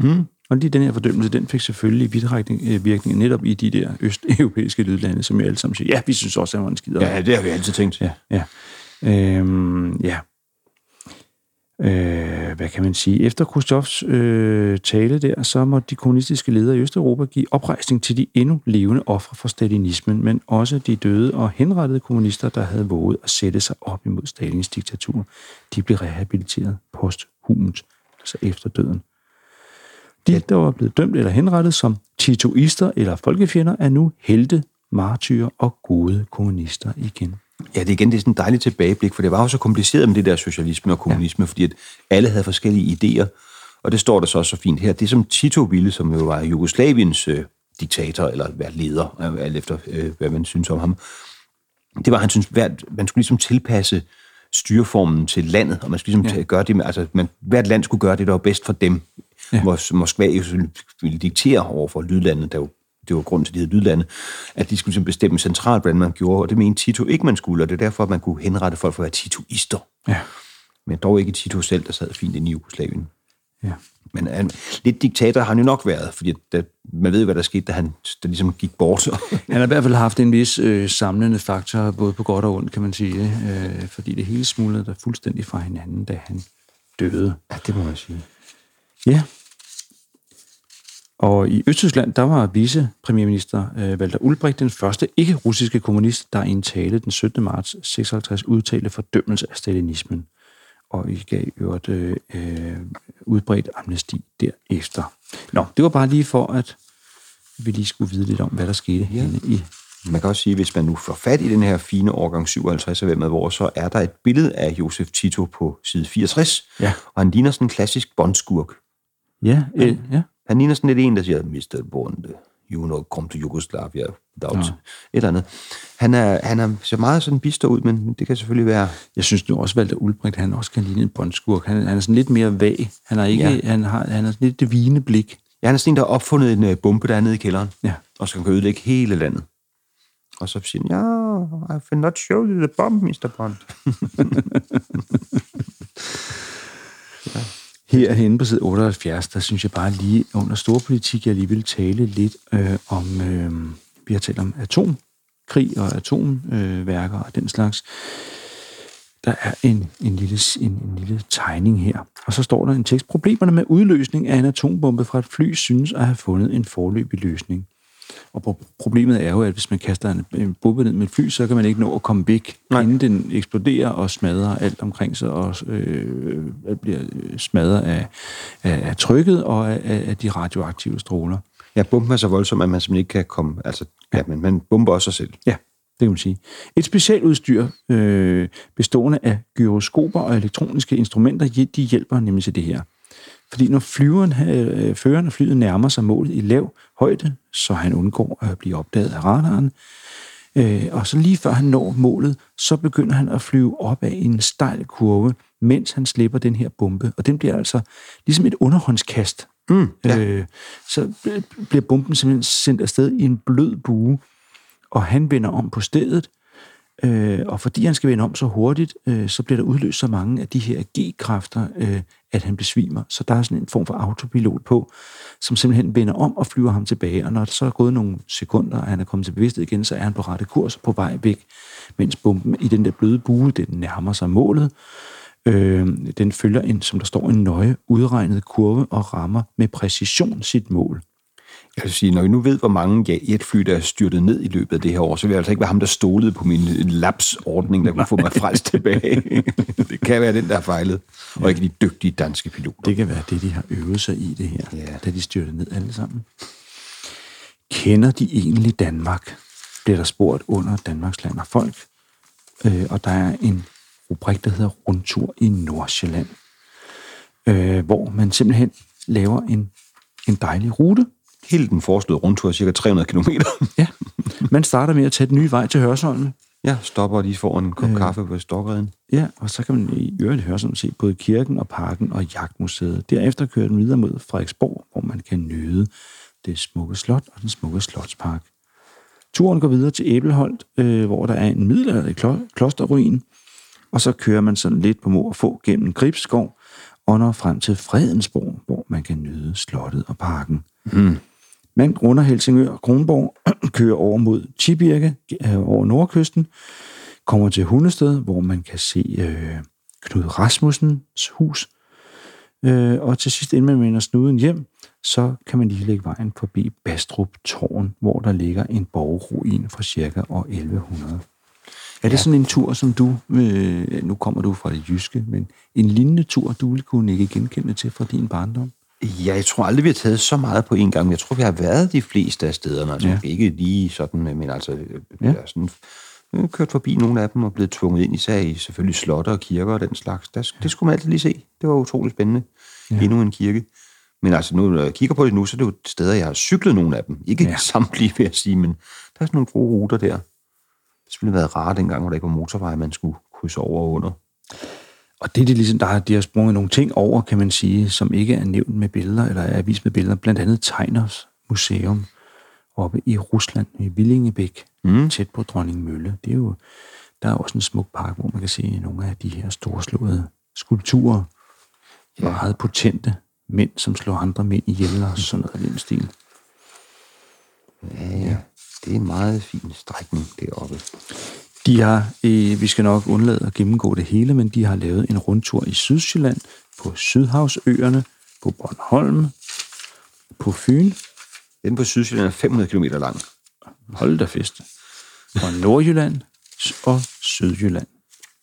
Mm. Og lige den her fordømmelse, den fik selvfølgelig vidtrækning virkning netop i de der østeuropæiske lydlande, som jeg alle sammen siger, ja, vi synes også, at han var en skider. Ja, det har vi altid tænkt. Ja, ja. Øhm, ja. Øh, hvad kan man sige? Efter Khrushchevs øh, tale der, så må de kommunistiske ledere i Østeuropa give oprejsning til de endnu levende ofre for stalinismen, men også de døde og henrettede kommunister, der havde våget at sætte sig op imod Stalins diktatur. De blev rehabiliteret posthumt, altså efter døden. De, der var blevet dømt eller henrettet som titoister eller folkefjender, er nu helte, martyrer og gode kommunister igen. Ja, det er igen det er sådan et dejligt tilbageblik, for det var jo så kompliceret med det der socialisme og kommunisme, ja. fordi at alle havde forskellige idéer, og det står der så også så fint her. Det som Tito ville, som jo var Jugoslaviens øh, diktator, eller hvad leder, øh, alt efter øh, hvad man synes om ham, det var, at han synes, at man skulle ligesom tilpasse styreformen til landet, og man skulle ligesom ja. gøre det med, altså man, hvert land skulle gøre det, der var bedst for dem, ja. hvor Moskva jo ville diktere over for lydlandet, der jo det var grund til, at de lydlande, at de skulle bestemme centralt, hvordan man gjorde, og det mente Tito ikke, man skulle, og det er derfor, at man kunne henrette folk for at være titoister. Ja. Men dog ikke Tito selv, der sad fint inde i Jugoslavien. Ja. Men han, lidt diktator har han jo nok været, fordi der, man ved, hvad der skete, da han der ligesom gik bort. han har i hvert fald haft en vis øh, samlende faktor, både på godt og ondt, kan man sige. Øh, fordi det hele smuldrede der fuldstændig fra hinanden, da han døde. Ja, det må man sige. Ja, og i Østtyskland, der var vicepremierminister øh, Walter Ulbricht den første ikke-russiske kommunist, der i en tale den 17. marts 56 udtalte fordømmelse af stalinismen. Og I gav øvrigt øh, udbredt amnesti derefter. Nå, det var bare lige for, at vi lige skulle vide lidt om, hvad der skete ja. henne i man kan også sige, at hvis man nu får fat i den her fine årgang 57 af Hvem hvor, så er der et billede af Josef Tito på side 64, ja. og han ligner sådan en klassisk bondskurk. Ja, øh, ja. Han ligner sådan lidt en, der siger, Mr. Bond, you know, come to Yugoslavia without ja. et eller andet. Han er, han er, ser meget sådan bister ud, men det kan selvfølgelig være... Jeg synes nu også, Walter Ulbricht, han også kan ligne en bondskurk. Han, han er sådan lidt mere vag. Han, er ikke, ja. han, har, han har sådan lidt det vine blik. Ja, han er sådan en, der har opfundet en uh, bombe dernede i kælderen. Ja. Og så kan han ødelægge hele landet. Og så siger han, ja, I will not show you the bomb, Mr. Bond. Herhenne på side 78, der synes jeg bare lige under storpolitik, jeg lige vil tale lidt øh, om, øh, vi har talt om atomkrig og atomværker øh, og den slags. Der er en, en, lille, en, en lille tegning her, og så står der en tekst. Problemerne med udløsning af en atombombe fra et fly synes at have fundet en forløbig løsning. Og problemet er jo, at hvis man kaster en bombe ned med et fly, så kan man ikke nå at komme væk, Nej. inden den eksploderer og smadrer alt omkring sig, og øh, bliver smadret af, af, af trykket og af, af de radioaktive stråler. Ja, bomben er så voldsom, at man simpelthen ikke kan komme... Altså, ja, ja men man bomber også sig selv. Ja, det kan man sige. Et specialudstyr øh, bestående af gyroskoper og elektroniske instrumenter, de hjælper nemlig til det her. Fordi når flyveren, øh, føreren af flyet nærmer sig målet i lav højde, så han undgår at blive opdaget af radaren, øh, og så lige før han når målet, så begynder han at flyve op af en stejl kurve, mens han slipper den her bombe. Og den bliver altså ligesom et underhåndskast. Mm, ja. Øh, så bliver bomben simpelthen sendt afsted i en blød bue, og han vender om på stedet, øh, og fordi han skal vende om så hurtigt, øh, så bliver der udløst så mange af de her G-kræfter, øh, at han besvimer. Så der er sådan en form for autopilot på, som simpelthen vender om og flyver ham tilbage, og når der så er gået nogle sekunder, og han er kommet til bevidsthed igen, så er han på rette kurs på vej væk, mens bomben i den der bløde bue, den nærmer sig målet, Øh, den følger en, som der står, en nøje udregnet kurve og rammer med præcision sit mål. Jeg vil sige, når vi nu ved, hvor mange jetfly, der er styrtet ned i løbet af det her år, så vil jeg altså ikke være ham, der stolede på min lapsordning, der kunne få mig frelst tilbage. det kan være den, der har fejlet, og ikke de dygtige danske piloter. Det kan være det, de har øvet sig i det her, Ja. da de styrtede ned alle sammen. Kender de egentlig Danmark? Bliver der spurgt under Danmarks Land og Folk. Øh, og der er en rubrik, der hedder Rundtur i Nordsjælland, øh, hvor man simpelthen laver en, en dejlig rute. Hele den foreslåede rundtur cirka 300 km. Ja, man starter med at tage den nye vej til Hørsholm. Jeg stopper lige får en kop kaffe på Stokkereden. Ja, og så kan man i øvrigt høre sådan se både kirken og parken og jagtmuseet. Derefter kører den videre mod Frederiksborg, hvor man kan nyde det smukke slot og den smukke slotspark. Turen går videre til Æbelholt, øh, hvor der er en middelalderlig klo- klosterruin, og så kører man sådan lidt på må og få gennem Gribskov og når frem til Fredensborg, hvor man kan nyde slottet og parken. Mm. Man runder Helsingør og Kronborg, kører over mod Tibirke, øh, over nordkysten, kommer til Hundested, hvor man kan se øh, Knud Rasmussens hus, øh, og til sidst, inden man vender snuden hjem, så kan man lige lægge vejen forbi Bastrup Tårn, hvor der ligger en borgruin fra cirka år 1100. Er det Ja. sådan en tur, som du, øh, nu kommer du fra det jyske, men en lignende tur, du ville kunne ikke genkende til fra din barndom? Ja, jeg tror aldrig, vi har taget så meget på en gang. men Jeg tror, vi har været de fleste af stederne. Altså, Ja. ja. Ikke lige sådan, men altså, øh, Ja. har sådan, øh, kørt forbi nogle af dem og blevet tvunget ind, især i selvfølgelig slotter og kirker og den slags. Der, det skulle man altid lige se. Det var utroligt spændende. Ja. Ja. Endnu en kirke. Men altså, nu, når jeg kigger på det nu, så er det jo steder, jeg har cyklet nogle af dem. Ikke Ja. ja. samtlige, vil jeg sige, men der er sådan nogle gode ruter der. Det skulle have været rart dengang, hvor der ikke var motorvej, man skulle krydse over og under. Og det er de ligesom, der har, de har sprunget nogle ting over, kan man sige, som ikke er nævnt med billeder, eller er vist med billeder. Blandt andet Tegners Museum oppe i Rusland, i Villingebæk, mm. tæt på Dronning Mølle. Det er jo, der er også en smuk park, hvor man kan se nogle af de her storslåede skulpturer. Ja. Meget potente mænd, som slår andre mænd ihjel og sådan noget af den stil. Ja, ja. Det er en meget fin strækning deroppe. De har, øh, vi skal nok undlade at gennemgå det hele, men de har lavet en rundtur i Sydsjælland, på Sydhavsøerne, på Bornholm, på Fyn, Den på Sydsjælland er 500 km lang. hold da fest, og Nordjylland og Sydjylland.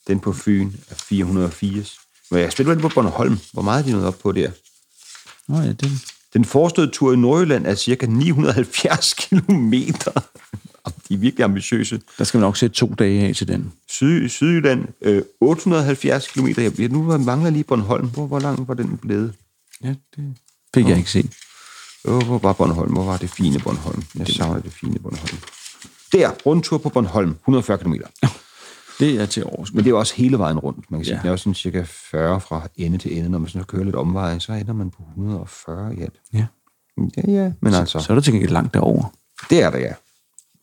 Den på Fyn er 480. Men jeg er spændt på Bornholm. Hvor meget er de nået op på der? Nå ja, den, Den foreståede tur i Nordjylland er cirka 970 kilometer. De er virkelig ambitiøse. der skal man nok sætte to dage af til den. Syd, Sydjylland, øh, 870 kilometer. Jeg, nu mangler lige Bornholm. Hvor, hvor lang var den blevet? Ja, det fik jeg ikke set. Øh, hvor var Bornholm? Hvor var det fine Bornholm? Jeg savner det fine Bornholm. Der, rundtur på Bornholm, 140 km. Det er til års. Men det er også hele vejen rundt. Man kan sige, Ja. det er også sådan cirka 40 fra ende til ende. Når man sådan kører lidt omveje, så ender man på 140 i alt. Ja. Ja, ja. Men altså, Så er der til gengæld langt derover, det er der, ja.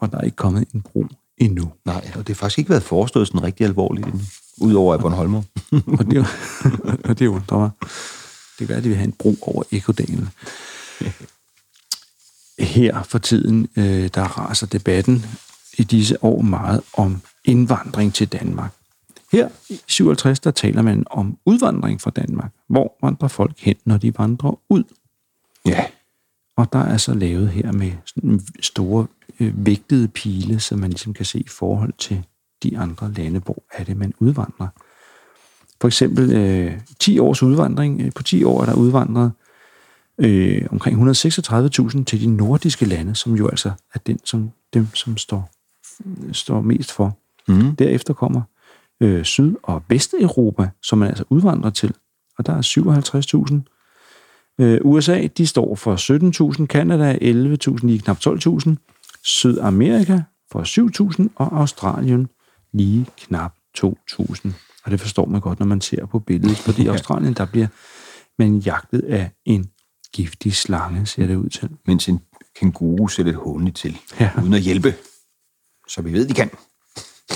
Og der er ikke kommet en bro endnu. Nej, og det har faktisk ikke været forestået sådan rigtig alvorligt, endnu, udover af Bornholmer. Og det, og det undrer mig. Det kan være, at de vil have en bro over Ekodalen. Her for tiden, øh, der raser debatten i disse år meget om indvandring til Danmark. Her i 57, der taler man om udvandring fra Danmark. Hvor vandrer folk hen, når de vandrer ud? ja. Og der er så lavet her med sådan store øh, vægtede pile, så man ligesom kan se i forhold til de andre lande, hvor er det, man udvandrer. For eksempel øh, 10 års udvandring. Øh, På 10 år er der udvandret øh, omkring 136.000 til de nordiske lande, som jo altså er den, som, dem, som står, står mest for. Mm. Derefter kommer øh, Syd- og Vesteuropa, som man altså udvandrer til, og der er 57.000. Øh, USA, de står for 17.000, Kanada 11.000, lige knap 12.000, Sydamerika for 7.000, og Australien lige knap 2.000. Og det forstår man godt, når man ser på billedet, fordi i Australien, der bliver man jagtet af en giftig slange, ser det ud til. Mens en kænguru ser lidt håndligt til, Ja. uden at hjælpe. Så vi ved, de kan.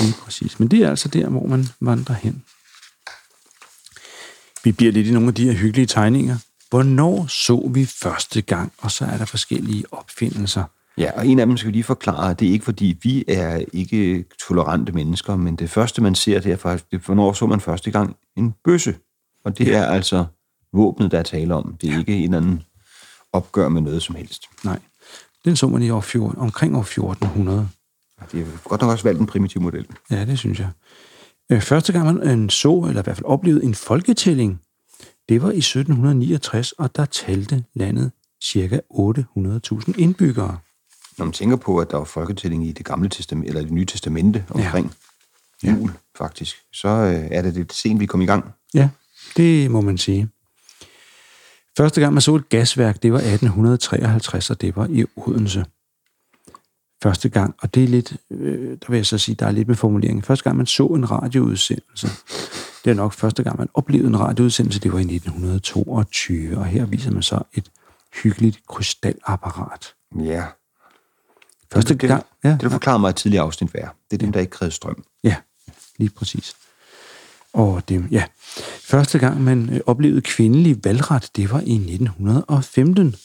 Lige præcis. Men det er altså der, hvor man vandrer hen. Vi bliver lidt i nogle af de her hyggelige tegninger. Hvornår så vi første gang? Og så er der forskellige opfindelser. Ja, og en af dem skal vi lige forklare, det er ikke fordi, vi er ikke tolerante mennesker, men det første, man ser, det er faktisk, det, hvornår så man første gang en bøsse. Og det er altså våbnet, der er tale om. Det er ikke en eller anden opgør med noget som helst. Nej, den så man i år 14, omkring år 1400. Det er godt nok også valgt en primitiv model. Ja, det synes jeg. Øh, Første gang man øh, så, eller i hvert fald oplevede en folketælling, det var i 1769, og der talte landet cirka 800.000 indbyggere. Når man tænker på, at der var folketælling i det gamle testamente, eller det nye testamente omkring ja. jul, faktisk, så øh, er det lidt sent, vi kom i gang. Ja, det må man sige. Første gang man så et gasværk, det var 1853, og det var i Odense. Første gang, og det er lidt, øh, der vil jeg så sige, der er lidt med formuleringen. Første gang man så en radioudsendelse, det er nok første gang man oplevede en radioudsendelse, det var i 1922, og her viser man så et hyggeligt krystalapparat. Ja. Første det, det, gang, ja, det, du forklarede mig et tidligere afsnit være. Det er dem, der ikke krævede strøm. Ja, lige præcis. Og det, ja. Første gang, man øh, oplevede kvindelig valgret, det var i 1915.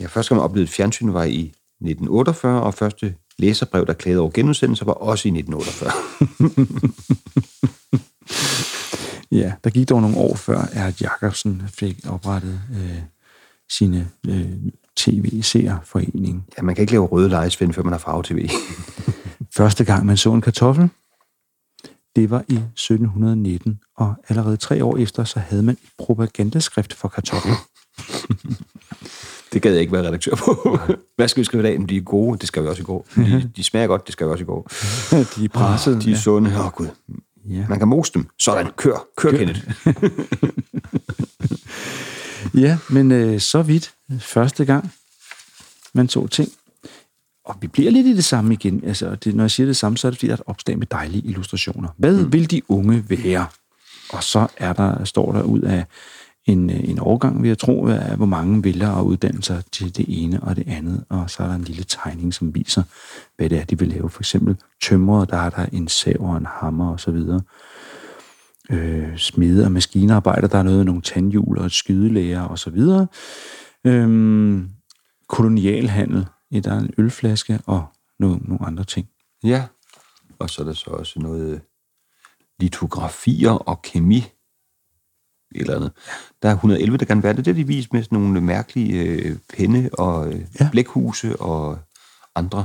Ja, første gang man oplevede fjernsyn var i 1948, og første læserbrev, der klagede over genudsendelser, var også i 1948. Ja, der gik dog nogle år før, at Jacobsen fik oprettet øh, sine øh, tv-seerforening. Ja, man kan ikke lave røde lejesvend, før man har farve-tv. Første gang, man så en kartoffel, det var i 1719, og allerede tre år efter, så havde man et propagandaskrift for kartofler. Det gad jeg ikke være redaktør på. Hvad skal vi skrive i dag? Men de er gode, det skal vi også i går. De, de smager godt, det skal vi også i går. De er presset. De er sunde. Åh, oh, Gud. Ja. Man kan mose dem. Sådan, kør. Kør, kør. Kenneth. Ja, men øh, så vidt første gang, man så ting. Og vi bliver lidt i det samme igen. Altså, det, når jeg siger det samme, så er det fordi, der er et opslag med dejlige illustrationer. Hvad mm. vil de unge være? Og så er der, står der ud af en, øh, en overgang, vil jeg tro, af, hvor mange vælger at uddanne sig til det ene og det andet. Og så er der en lille tegning, som viser, hvad det er, de vil lave. For eksempel tømrer, der er der en sav og en hammer og så videre øh, smede og maskinarbejder, der er noget nogle tandhjul og et skydelæger og så videre. Øhm, kolonialhandel, ja, der er en ølflaske og nogle, nogle andre ting. Ja. Og så er der så også noget øh, litografier og kemi. Et eller andet. Der er 111, der kan være det. Det er de vist med sådan nogle mærkelige øh, penne og øh, Ja. blækhuse og andre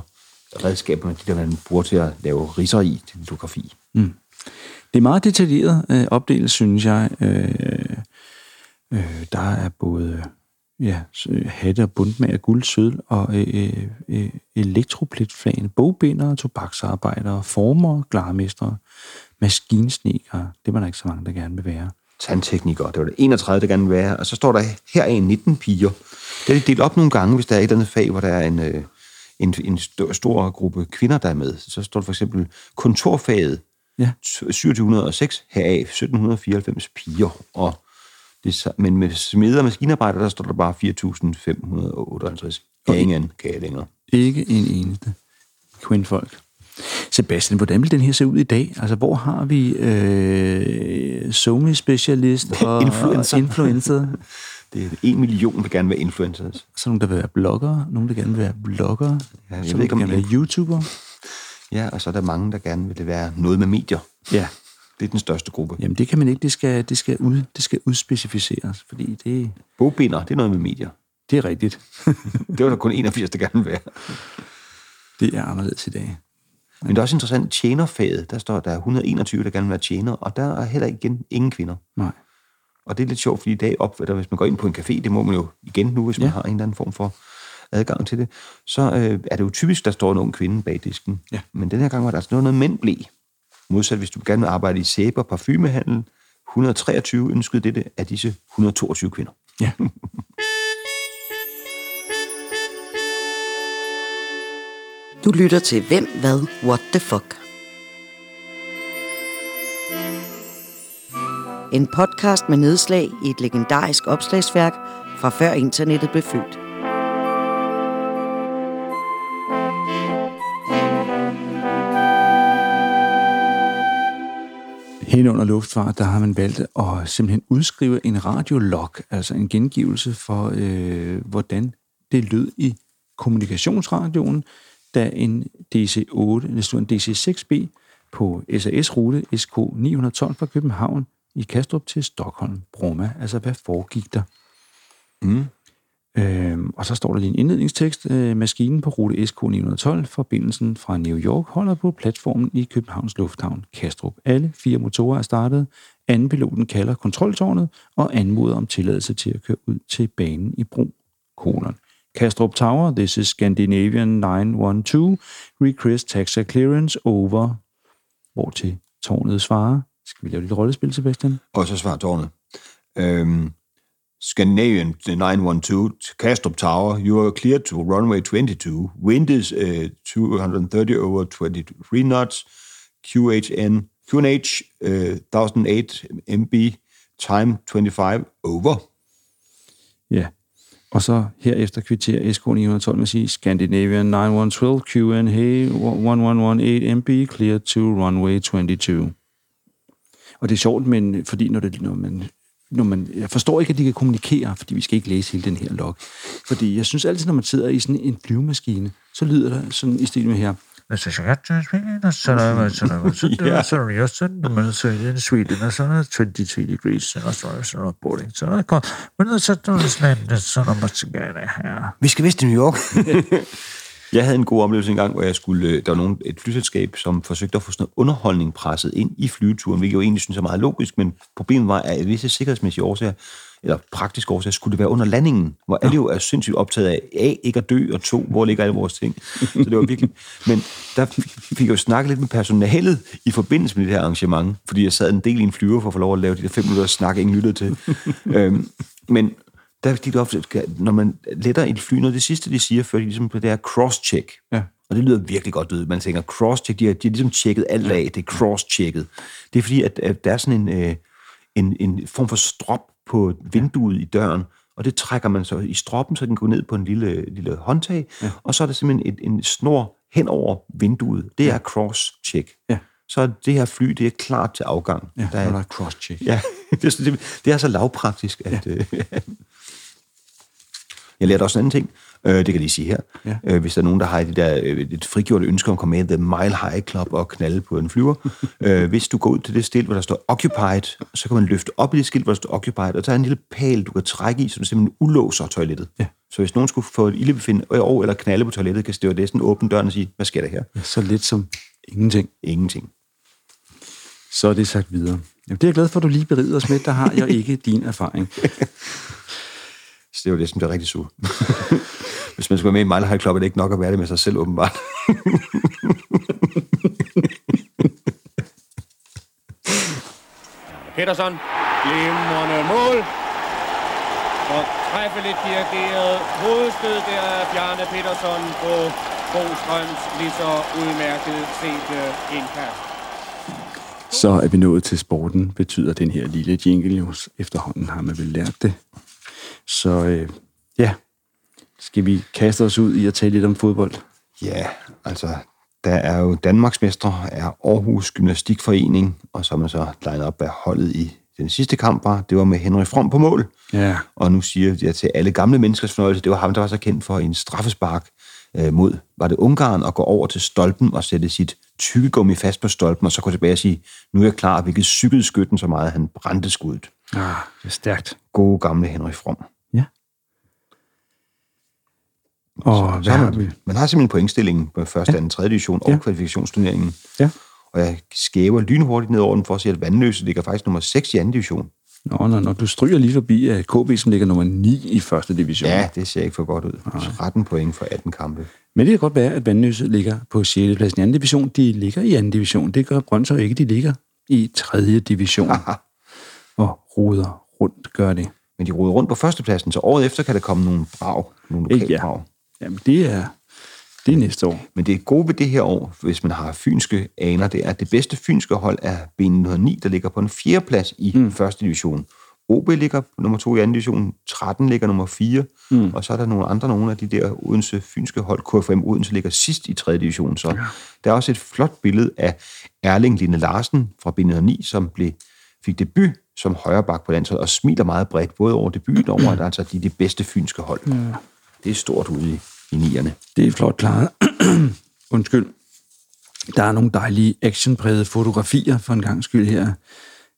redskaber, de der man bruger til at lave ridser i til litografi. Det er meget detaljeret øh, opdelt, synes jeg. Øh, øh, der er både ja, øh, hatte og bundtmag af guld, sølv og øh, øh, elektroplitflagende, bogbinder, tobaksarbejdere, former, glarmestre, maskinsnekere. Det var der ikke så mange, der gerne vil være. Tandteknikere. Det var det 31, der gerne vil være. Og så står der, her er 19 piger. Det er de delt op nogle gange, hvis der er et eller andet fag, hvor der er en, øh, en, en stor, stor gruppe kvinder, der er med. Så står der for eksempel kontorfaget Ja. 2706, heraf 1794 piger. Og det, men med smeder og maskinarbejder, der står der bare 4558. Ingen kan jeg længere. Ikke en eneste kvindfolk. Sebastian, hvordan vil den her se ud i dag? Altså, hvor har vi øh, somi specialist og Influencer. og influencer? Det er en million, der gerne vil være influencers. Så nogle, der vil være bloggere, nogle, der gerne vil være bloggere, Ja, jeg så ved ikke, nogle, om der gerne vil være YouTuber. Ja, og så er der mange, der gerne vil være noget med medier. Ja, Det er den største gruppe. jamen det kan man ikke, det skal, det skal, ud, det skal udspecificeres, fordi det, Bogbinder, det er noget med medier. det er rigtigt. Det var der kun 81, der gerne vil være. det er anderledes i dag. Men det er også interessant, tjenerfaget, der står, der er 121, der gerne vil være tjener, og der er heller igen ingen kvinder. Nej. Og det er lidt sjovt, fordi i dag opfatter, hvis man går ind på en café, det må man jo igen nu, hvis man Ja. har en eller anden form for adgang til det, så øh, er det jo typisk, der står en ung kvinde bag disken. Ja. Men den her gang var der altså noget, noget mænd blev. Modsat hvis du gerne vil arbejde i sæbe og parfumehandel, 123 ønskede dette af disse 122 kvinder. Ja. Du lytter til Hvem, Hvad, What the Fuck. En podcast med nedslag i et legendarisk opslagsværk fra før internettet blev født. Hen under luftfart, der har man valgt at simpelthen udskrive en radiolog, altså en gengivelse for, øh, hvordan det lød i kommunikationsradioen, da en DC-8, det stod en DC-6B på SAS-rute SK 912 fra København i Kastrup til Stockholm, Bromma. Altså, hvad foregik der? Mm. Øhm, og så står der lige en indledningstekst. Øh, maskinen på rute SK 912, forbindelsen fra New York, holder på platformen i Københavns Lufthavn Kastrup. Alle fire motorer er startet. Anden piloten kalder kontroltårnet og anmoder om tilladelse til at køre ud til banen i bro. Kolon. Kastrup Tower, this is Scandinavian 912, request taxa clearance over. Hvor til tårnet svarer. Skal vi lave lidt rollespil, Sebastian? Og så svarer tårnet. Øhm, Scandinavian 912, Kastrup Tower, you are clear to runway 22. Wind is uh, 230 over 23 knots. QHN, QNH uh, 1008 MB, time 25 over. Ja. Og så herefter kvitterer SK 912 med at sige Scandinavian 9112 QNH 1118 MB clear to runway 22. Og det er sjovt, men fordi når, det, når man når man, jeg forstår ikke, at de kan kommunikere, fordi vi skal ikke læse hele den her log. Fordi jeg synes altid, når man sidder i sådan en flyvemaskine, så lyder der sådan i stil med her. Sweden, og så er 23 degrees, og så er så boarding, så er det men så er det sådan, her. Vi skal vist til New York. jeg havde en god oplevelse en gang, hvor jeg skulle, øh, der var nogen, et flyselskab, som forsøgte at få sådan noget underholdning presset ind i flyveturen, hvilket jeg jo egentlig synes er meget logisk, men problemet var, at visse sikkerhedsmæssige årsager, eller praktiske årsager, skulle det være under landingen, hvor alle jo er sindssygt optaget af, A, ikke at dø, og to, hvor ligger alle vores ting. Så det var virkelig... Men der fik jeg jo snakket lidt med personalet i forbindelse med det her arrangement, fordi jeg sad en del i en flyver for at få lov at lave de der fem minutter snak, ingen lyttede til. øhm, men der de ofte, når man letter i et fly, noget det sidste, de siger, før de ligesom på det her cross-check. Ja. Og det lyder virkelig godt ud. Man tænker, cross-check, de har, de har ligesom tjekket alt af, det er cross-checket. Det er fordi, at, at der er sådan en, øh, en, en form for strop på vinduet i døren, og det trækker man så i stroppen, så den går ned på en lille, lille håndtag, ja. og så er der simpelthen et, en snor hen over vinduet. Det er cross-check. Ja. Så det her fly, det er klart til afgang. Ja, der er, der er cross-check. Ja, det, det, det er så lavpraktisk, at... Ja. Øh, jeg lærte også en anden ting, øh, det kan lige sige her. Ja. Øh, hvis der er nogen, der har de der, øh, et frigjort ønske om at komme med i The Mile High Club og knalde på en flyver. øh, hvis du går ud til det skilt, hvor der står Occupied, så kan man løfte op i det skilt, hvor der står Occupied, og der er en lille pæl, du kan trække i, så du simpelthen ulåser toilettet. Ja. Så hvis nogen skulle få et ildebefinde over eller knalde på toilettet, kan stewardessen åbne døren og sige, hvad sker der her? Ja, så lidt som ingenting. Ingenting. Så er det sagt videre. Jamen, det er jeg glad for, at du lige berider os med. Der har jeg ikke din erfaring. Så det jo det, som det er rigtig sur. Hvis man skal være med i Mile High Club, er det ikke nok at være det med sig selv, åbenbart. Petersen, glimrende mål. Og træffeligt dirigeret hovedstød der af Bjarne Petersen på Bostrøms lige så udmærket set indkast. Så er vi nået til sporten, betyder den her lille jingle jo. Efterhånden har man vel lært det. Så øh, ja, skal vi kaste os ud i at tale lidt om fodbold? Ja, altså, der er jo Danmarksmestre, er Aarhus Gymnastikforening, og så er man så legnet op af holdet i den sidste kamp var, det var med Henrik From på mål. Ja. Og nu siger jeg til alle gamle menneskers fornøjelse, det var ham, der var så kendt for en straffespark øh, mod, var det Ungarn, og gå over til stolpen og sætte sit tykkegummi fast på stolpen, og så gå tilbage og sige, nu er jeg klar, hvilket cyklede skytten så meget, han brændte skuddet. Ah, det er stærkt. Gode gamle Henrik From. Ja. Og Så hvad har har man, vi? man har simpelthen pointstillingen på første, Ja. anden, tredje division og Ja. kvalifikationsturneringen. Ja. Og jeg skæver lynhurtigt ned over den for at se, at Vandløse ligger faktisk nummer 6 i anden division. Nå, nå, nå, du stryger lige forbi uh, KB, som ligger nummer 9 i første division. Ja, det ser ikke for godt ud. 13 point for 18 kampe. Men det kan godt være, at Vandløse ligger på 6. pladsen i anden division. De ligger i anden division. Det gør Brøndshøj ikke. De ligger i tredje division. og roder rundt gør det. Men de roder rundt på førstepladsen, så året efter kan der komme nogle brag, nogle lokale Ja. brag. Jamen, det er, det er næste år. Men det gode ved det her år, hvis man har fynske aner, det er, at det bedste fynske hold er B909, der ligger på en fjerde plads i mm. første division. OB ligger nummer to i anden division, 13 ligger nummer 4, mm. og så er der nogle andre, nogle af de der Odense fynske hold, KFM Odense ligger sidst i tredje division. Så ja. der er også et flot billede af Erling Line Larsen fra B909, som blev, fik debut som højreback på landsholdet, og smiler meget bredt, både over debuten og over, at altså, de er det bedste fynske hold. Ja. Det er stort ude i, i nierne. Det er flot klaret. Undskyld. Der er nogle dejlige actionprægede fotografier for en gang skyld her.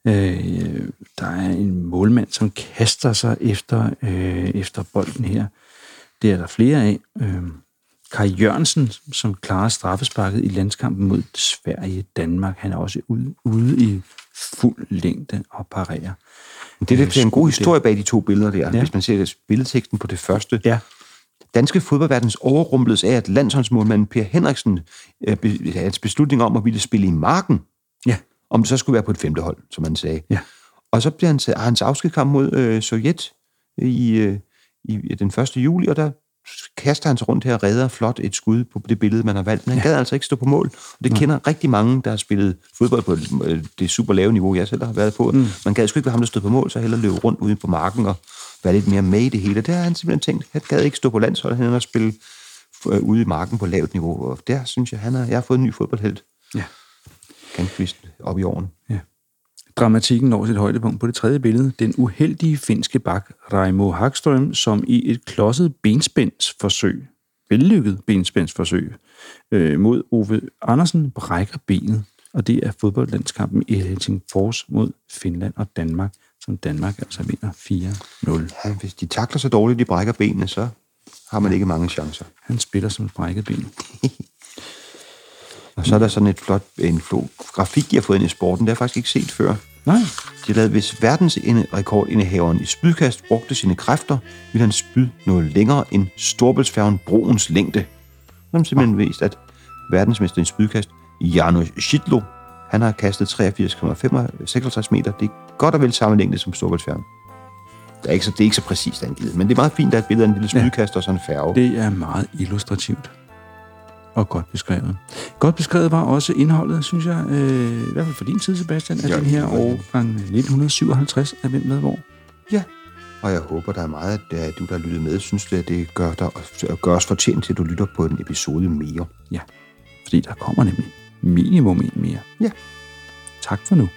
Øh, der er en målmand, som kaster sig efter, øh, efter bolden her. Det er der flere af. Øh, Kai Jørgensen, som klarer straffesparket i landskampen mod Sverige-Danmark. Han er også ude, ude i fuld længde og parerer. Det, det er en god historie bag de to billeder der. Ja. Hvis man ser billedteksten på det første. Ja. Danske fodboldverdens overrumpledes af, at landsholdsmålmanden Per Henriksen øh, be- hans beslutning om at ville spille i marken, Ja. om det så skulle være på et femte hold, som han sagde. Ja. Og så bliver han, har hans afskedskamp mod øh, Sovjet i, øh, i den 1. juli, og der kaster han sig rundt her og redder flot et skud på det billede, man har valgt. Men han gad altså ikke stå på mål. Og det kender rigtig mange, der har spillet fodbold på øh, det super lave niveau, jeg selv har været på. Mm. Man gad sgu ikke være ham, der stod på mål, så hellere løbe rundt ude på marken og være lidt mere med i det hele. Det har han simpelthen tænkt. Han gad ikke stå på landsholdet, han har spille øh, ude i marken på lavt niveau. Og der synes jeg, han har, jeg har fået en ny fodboldhelt. Ja. Ganske op i åren. Ja. Dramatikken når sit højdepunkt på det tredje billede. Den uheldige finske bak Raimo Hagstrøm, som i et klodset benspændsforsøg, vellykket benspændsforsøg, øh, mod Ove Andersen brækker benet. Og det er fodboldlandskampen i Helsingfors mod Finland og Danmark, som Danmark altså vinder 4-0. Ja, hvis de takler så dårligt, de brækker benene, så har man ikke mange chancer. Han spiller som et brækket ben. Og så er der sådan et flot en flot grafik, de har fået ind i sporten. Det har jeg faktisk ikke set før. Nej, De har lavet, hvis verdensrekordindehaveren i spydkast brugte sine kræfter, ville han spyd noget længere end Storbæltsfærgen broens længde. Så har simpelthen vist, at verdensmester i spydkast, Janusz Schidlo, han har kastet 83,56 meter. Det er godt og vel samme længde som Storbæltsfærgen. Det er ikke så, det er ikke så præcist angivet, men det er meget fint, at der er et billede af en lille spydkast og sådan en færge. Det er meget illustrativt. Og godt beskrevet. Godt beskrevet var også indholdet, synes jeg, øh, i hvert fald for din tid, Sebastian, af Ja, den her årgang 1957 af Hvem med hvor. Ja, og jeg håber, der er meget, at du, der lytter med, synes, at det gør, dig, gør os fortjent til, at du lytter på en episode mere. Ja, fordi der kommer nemlig minimum en mere. Ja. Tak for nu.